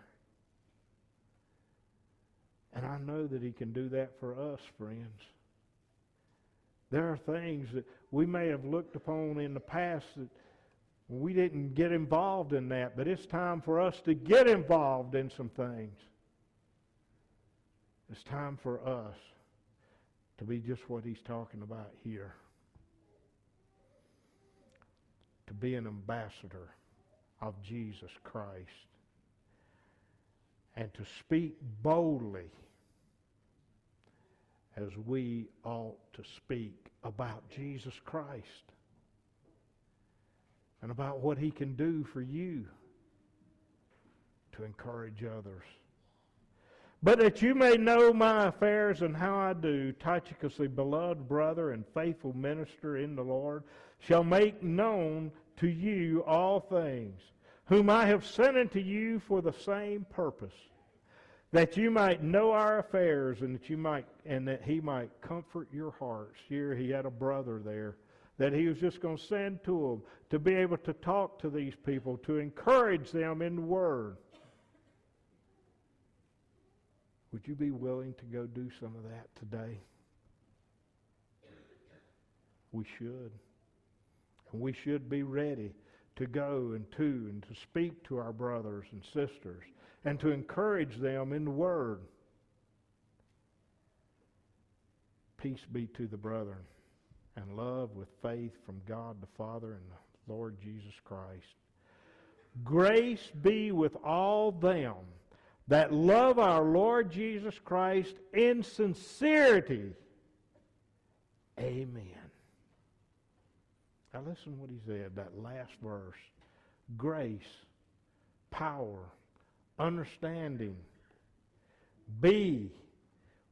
[SPEAKER 1] And I know that he can do that for us, friends. There are things that we may have looked upon in the past that we didn't get involved in that, but it's time for us to get involved in some things. It's time for us to be just what he's talking about here to be an ambassador of Jesus Christ and to speak boldly as we ought to speak about Jesus Christ and about what he can do for you to encourage others. But that you may know my affairs and how I do, Tychicus, a beloved brother and faithful minister in the Lord, shall make known to you all things, whom I have sent unto you for the same purpose, that you might know our affairs and that you might and that he might comfort your hearts. Here he had a brother there that he was just going to send to them to be able to talk to these people, to encourage them in the word. Would you be willing to go do some of that today? We should. And we should be ready to go and to and to speak to our brothers and sisters and to encourage them in the Word. Peace be to the brethren and love with faith from God the Father and the Lord Jesus Christ. Grace be with all them that love our Lord Jesus Christ in sincerity. Amen. Now listen what he said, that last verse. Grace, power, understanding, be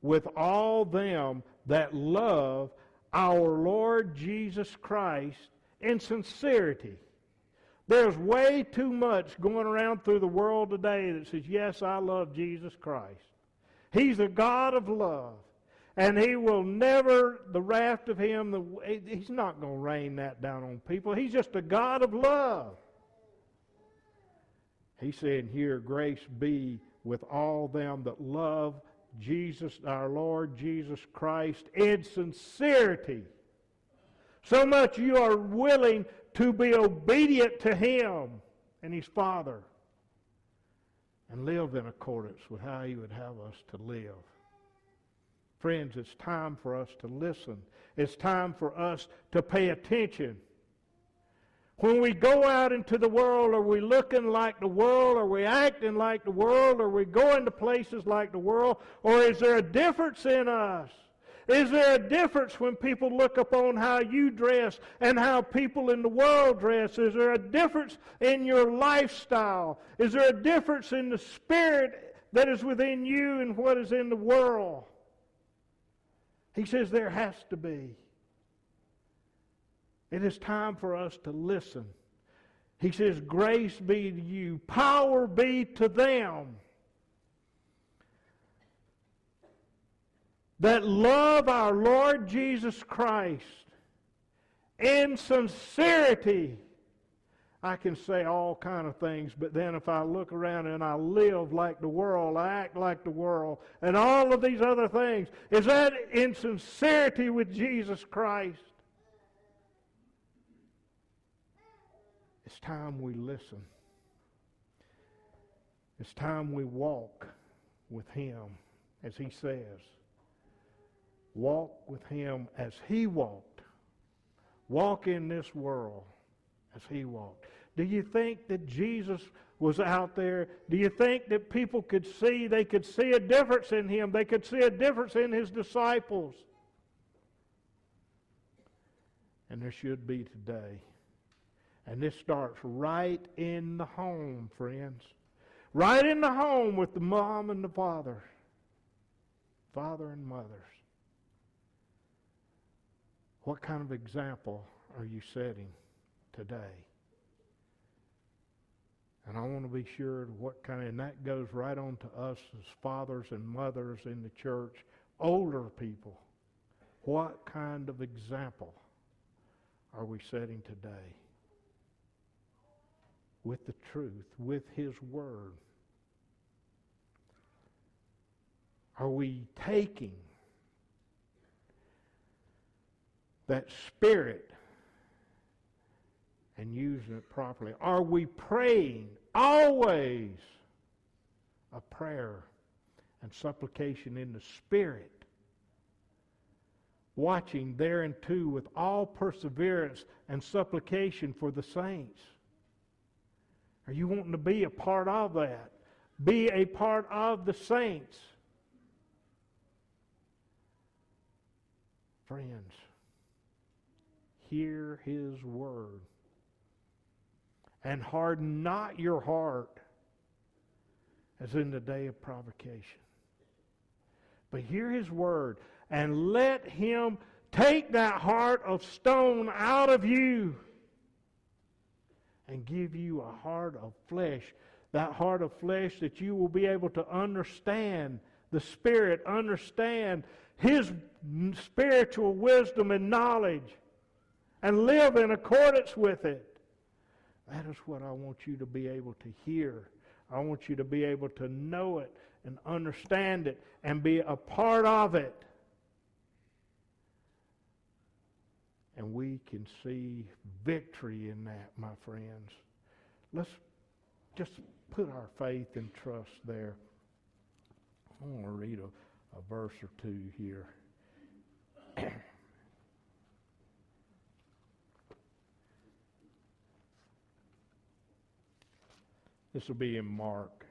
[SPEAKER 1] with all them that love our Lord Jesus Christ in sincerity. There's way too much going around through the world today that says, Yes, I love Jesus Christ. He's a God of love. And he will never, the wrath of him, the, he's not going to rain that down on people. He's just a God of love. He said here, grace be with all them that love Jesus, our Lord Jesus Christ, in sincerity. So much you are willing to be obedient to Him and His Father and live in accordance with how He would have us to live. Friends, it's time for us to listen. It's time for us to pay attention. When we go out into the world, are we looking like the world? Are we acting like the world? Are we going to places like the world? Or is there a difference in us? Is there a difference when people look upon how you dress and how people in the world dress? Is there a difference in your lifestyle? Is there a difference in the spirit that is within you and what is in the world? He says there has to be. It is time for us to listen. He says, Grace be to you, power be to them that love our Lord Jesus Christ in sincerity. I can say all kind of things, but then if I look around and I live like the world, I act like the world, and all of these other things, is that in sincerity with Jesus Christ? It's time we listen. It's time we walk with Him, as He says. Walk with Him as He walked. Walk in this world as He walked. Do you think that Jesus was out there? Do you think that people could see, they could see a difference in Him? They could see a difference in His disciples? And there should be today. And this starts right in the home, friends. Right in the home with the mom and the father. Father and mothers. What kind of example are you setting today? And I want to be sure what kind of, and that goes right on to us as fathers and mothers in the church, older people. What kind of example are we setting today? with the truth, with His Word? Are we taking that Spirit and using it properly? Are we praying always a prayer and supplication in the Spirit? Watching thereunto with all perseverance and supplication for the saints. Are you wanting to be a part of that? Be a part of the saints. Friends, hear his word and harden not your heart as in the day of provocation. But hear his word and let him take that heart of stone out of you and give you a heart of flesh. That heart of flesh that you will be able to understand the Spirit, understand His spiritual wisdom and knowledge, and live in accordance with it. That is what I want you to be able to hear. I want you to be able to know it and understand it and be a part of it. And we can see victory in that, my friends. Let's just put our faith and trust there. I want to read a, a verse or two here. This will be in Mark.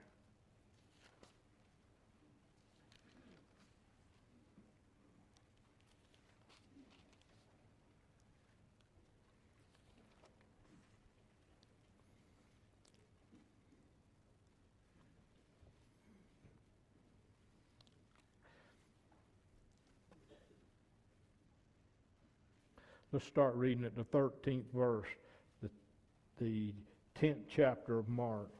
[SPEAKER 1] Let's start reading at the 13th verse, the, the 10th chapter of Mark.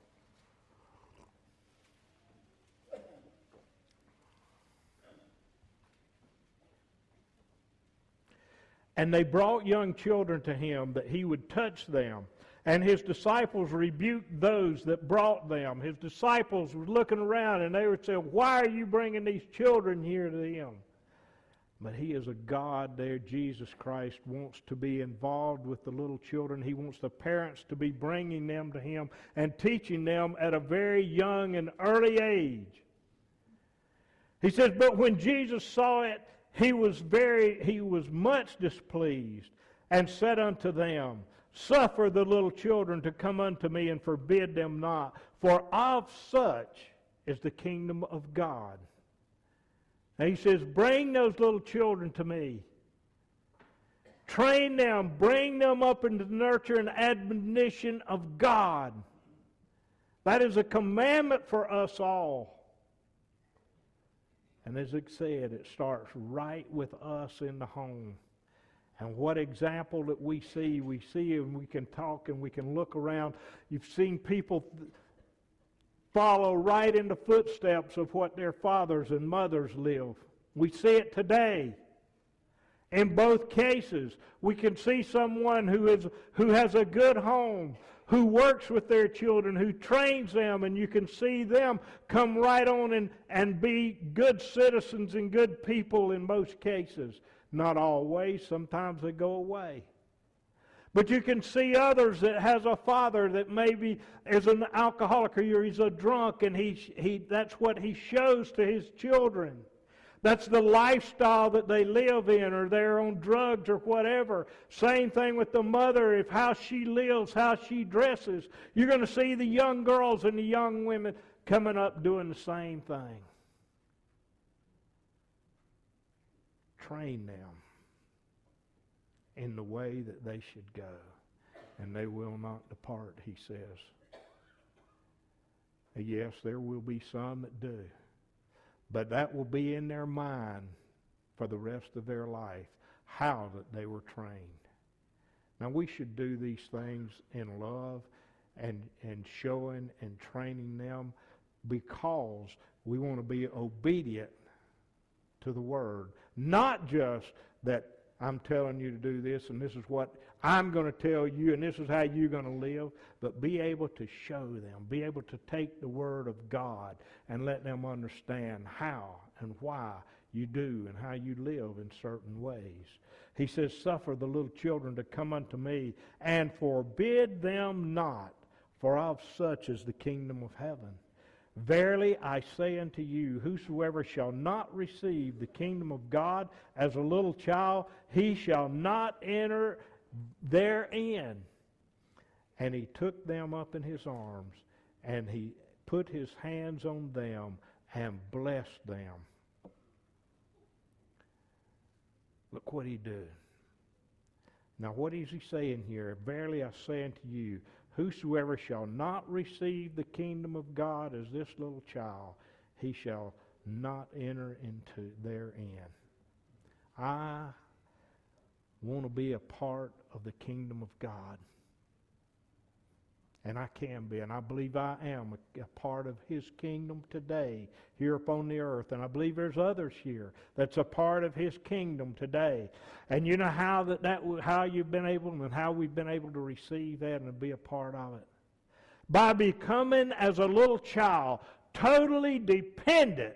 [SPEAKER 1] And they brought young children to him that he would touch them. And his disciples rebuked those that brought them. His disciples were looking around and they would say, Why are you bringing these children here to him? But he is a God there. Jesus Christ wants to be involved with the little children. He wants the parents to be bringing them to him and teaching them at a very young and early age. He says, But when Jesus saw it, he was very he was much displeased and said unto them, Suffer the little children to come unto me and forbid them not, for of such is the kingdom of God. And he says, Bring those little children to me. Train them, bring them up into the nurture and admonition of God. That is a commandment for us all. And as it said, it starts right with us in the home. And what example that we see, we see and we can talk and we can look around. You've seen people follow right in the footsteps of what their fathers and mothers live. We see it today. In both cases, we can see someone who, is, who has a good home, who works with their children, who trains them, and you can see them come right on and, and be good citizens and good people in most cases. Not always, sometimes they go away. But you can see others that has a father that maybe is an alcoholic or he's a drunk and he, he, that's what he shows to his children. That's the lifestyle that they live in or they're on drugs or whatever. Same thing with the mother, if how she lives, how she dresses. You're going to see the young girls and the young women coming up doing the same thing. Train them in the way that they should go, and they will not depart, he says. Yes, there will be some that do, but that will be in their mind for the rest of their life, how that they were trained. Now, we should do these things in love and, and showing and training them because we want to be obedient to the Word. Not just that I'm telling you to do this, and this is what I'm going to tell you, and this is how you're going to live. But be able to show them, be able to take the Word of God and let them understand how and why you do and how you live in certain ways. He says, Suffer the little children to come unto me, and forbid them not, for of such is the kingdom of heaven. Verily I say unto you, whosoever shall not receive the kingdom of God as a little child, he shall not enter therein. And he took them up in his arms, and he put his hands on them and blessed them. Look what he did. Now, what is he saying here? Verily I say unto you, Whosoever shall not receive the kingdom of God as this little child, he shall not enter into therein. I want to be a part of the kingdom of God. And I can be, and I believe I am a, a, part of His kingdom today here upon the earth. And I believe there's others here that's a part of His kingdom today. And you know how that, that how you've been able and how we've been able to receive that and be a part of it by becoming as a little child totally dependent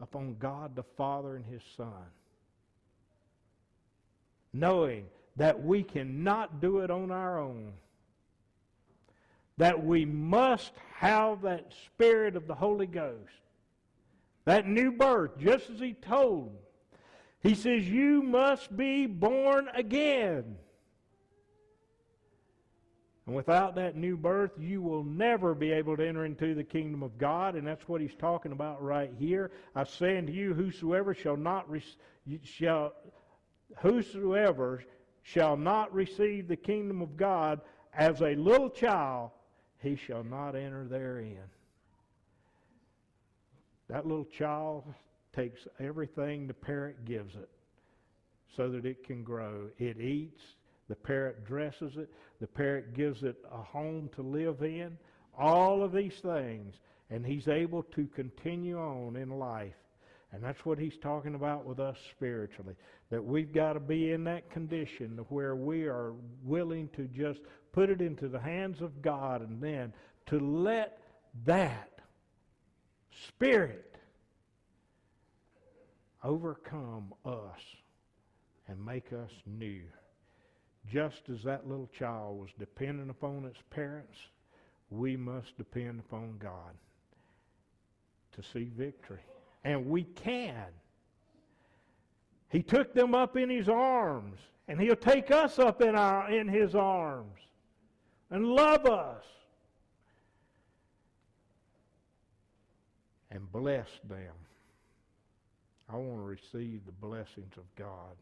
[SPEAKER 1] upon God the Father and His Son, knowing that we cannot do it on our own that we must have that Spirit of the Holy Ghost. That new birth, just as he told. He says, You must be born again. And without that new birth, you will never be able to enter into the kingdom of God. And that's what he's talking about right here. I say unto you, whosoever shall not shall whosoever shall not receive the kingdom of God as a little child he shall not enter therein. That little child takes everything the parent gives it so that it can grow. It eats, the parent dresses it, the parent gives it a home to live in, all of these things, and he's able to continue on in life. And that's what he's talking about with us spiritually. That we've got to be in that condition where we are willing to just put it into the hands of God and then to let that Spirit overcome us and make us new. Just as that little child was dependent upon its parents, we must depend upon God to see victory. And we can. He took them up in his arms, and he'll take us up in, our, in his arms and love us and bless them. I want to receive the blessings of God.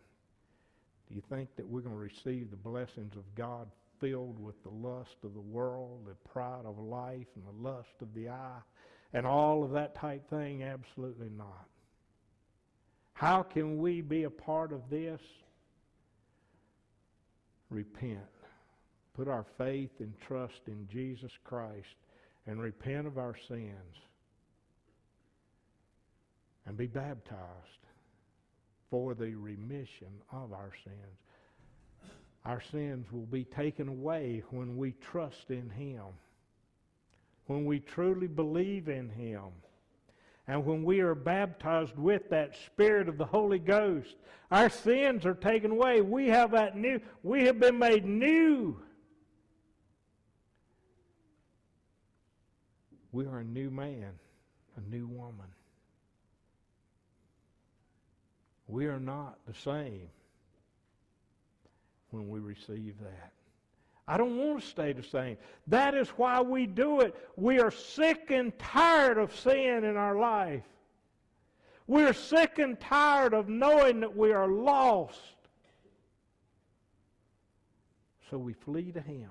[SPEAKER 1] Do you think that we're going to receive the blessings of God filled with the lust of the world, the pride of life, and the lust of the eye, and all of that type thing? Absolutely not. How can we be a part of this? Repent. Put our faith and trust in Jesus Christ and repent of our sins and be baptized for the remission of our sins. Our sins will be taken away when we trust in Him, when we truly believe in Him, and when we are baptized with that Spirit of the Holy Ghost. Our sins are taken away. We have that new, we have been made new. We are a new man, a new woman. We are not the same when we receive that. I don't want to stay the same. That is why we do it. We are sick and tired of sin in our life. We are sick and tired of knowing that we are lost. So we flee to Him.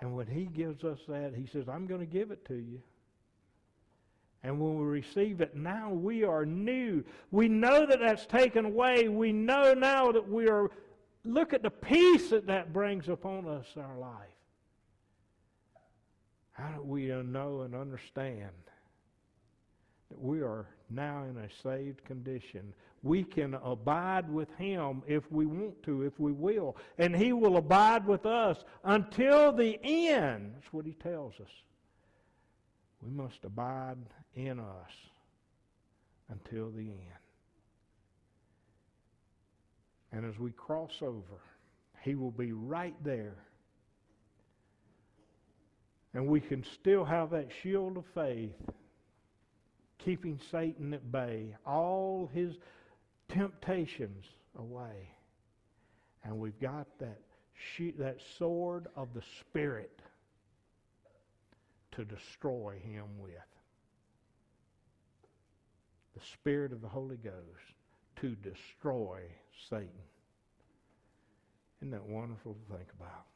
[SPEAKER 1] And when He gives us that, He says, I'm going to give it to you. And when we receive it, now we are new. We know that that's taken away. We know now that we are, look at the peace that that brings upon us, our life. How do we know and understand that we are now in a saved condition? We can abide with Him if we want to, if we will. And He will abide with us until the end. That's what He tells us. We must abide in us until the end. And as we cross over, he will be right there. And we can still have that shield of faith, keeping Satan at bay, all his temptations away. And we've got that, that sword of the Spirit to destroy him with. The Spirit of the Holy Ghost to destroy Satan. Isn't that wonderful to think about?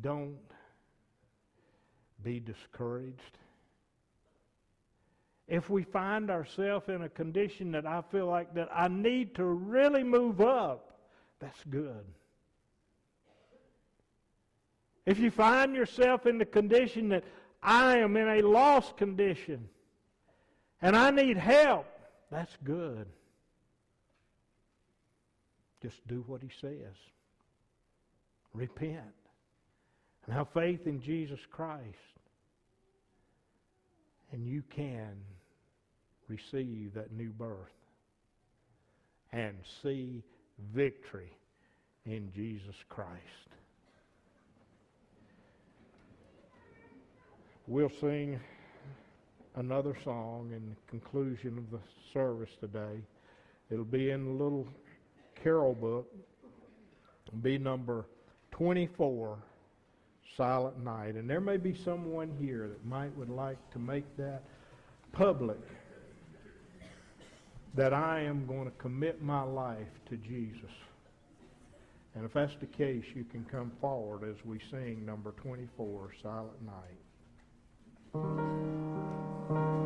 [SPEAKER 1] Don't be discouraged. If we find ourselves in a condition that I feel like that I need to really move up, that's good. If you find yourself in the condition that I am in a lost condition and I need help, that's good. Just do what he says. Repent and have faith in Jesus Christ. And you can receive that new birth and see victory in Jesus Christ. We'll sing another song in conclusion of the service today. It'll be in the little carol book. It'll be number 24, Silent Night. And there may be someone here that might would like to make that public that I am going to commit my life to Jesus. And if that's the case, you can come forward as we sing number 24, Silent Night thank you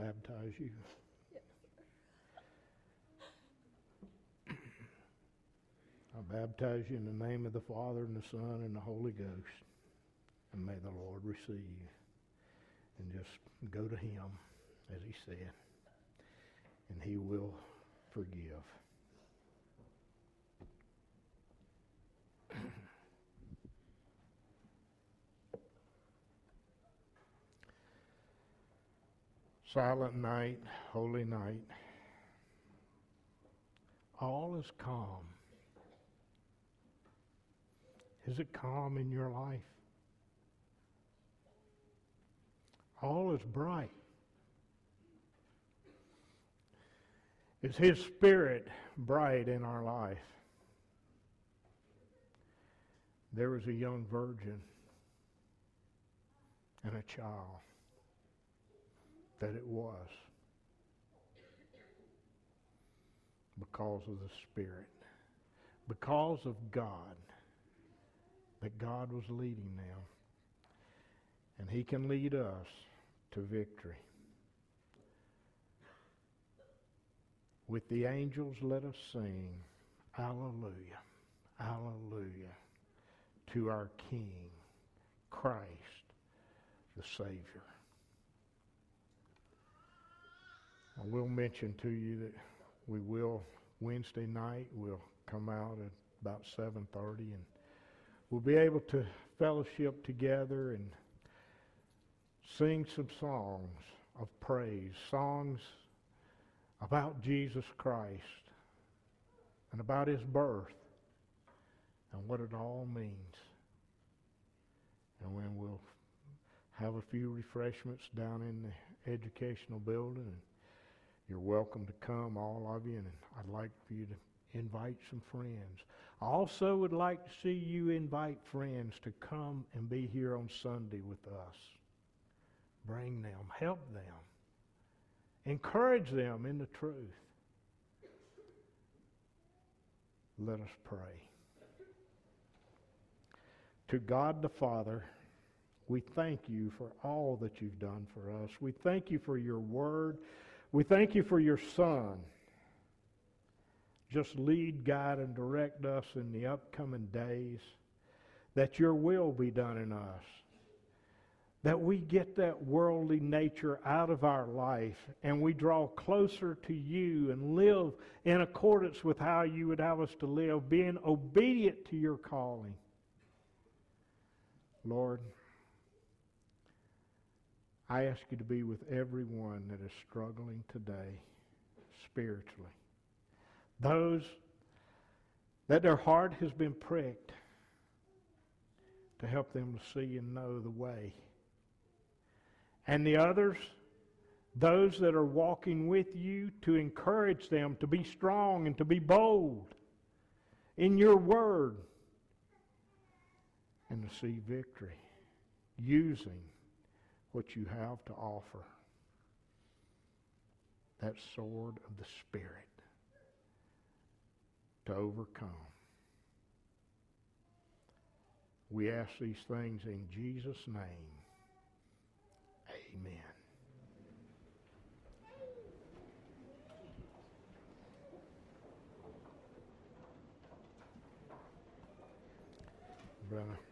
[SPEAKER 1] baptize you? I baptize you in the name of the Father and the Son and the Holy Ghost. And may the Lord receive you. And just go to him, as he said. And he will forgive. Silent night, holy night. All is calm. Is it calm in your life? All is bright. Is His Spirit bright in our life? There was a young virgin and a child that it was because of the Spirit, because of God, that God was leading them. And He can lead us to victory. With the angels, let us sing, Alleluia, Alleluia, to our King, Christ, the Savior. I will mention to you that we will Wednesday night we'll come out at about 7:30 and we'll be able to fellowship together and sing some songs of praise, songs about Jesus Christ and about his birth and what it all means. And when we'll have a few refreshments down in the educational building you're welcome to come, all of you, and I'd like for you to invite some friends. I also would like to see you invite friends to come and be here on Sunday with us. Bring them, help them, encourage them in the truth. Let us pray. To God the Father, we thank you for all that you've done for us. We thank you for your word. We thank you for your Son. Just lead, guide, and direct us in the upcoming days that your will be done in us. That we get that worldly nature out of our life and we draw closer to you and live in accordance with how you would have us to live, being obedient to your calling. Lord, I ask you to be with everyone that is struggling today spiritually. Those that their heart has been pricked to help them to see and know the way. And the others, those that are walking with you, to encourage them to be strong and to be bold in your word and to see victory using what you have to offer. That sword of the Spirit to overcome. We ask these things in Jesus' name. Amen. Brother.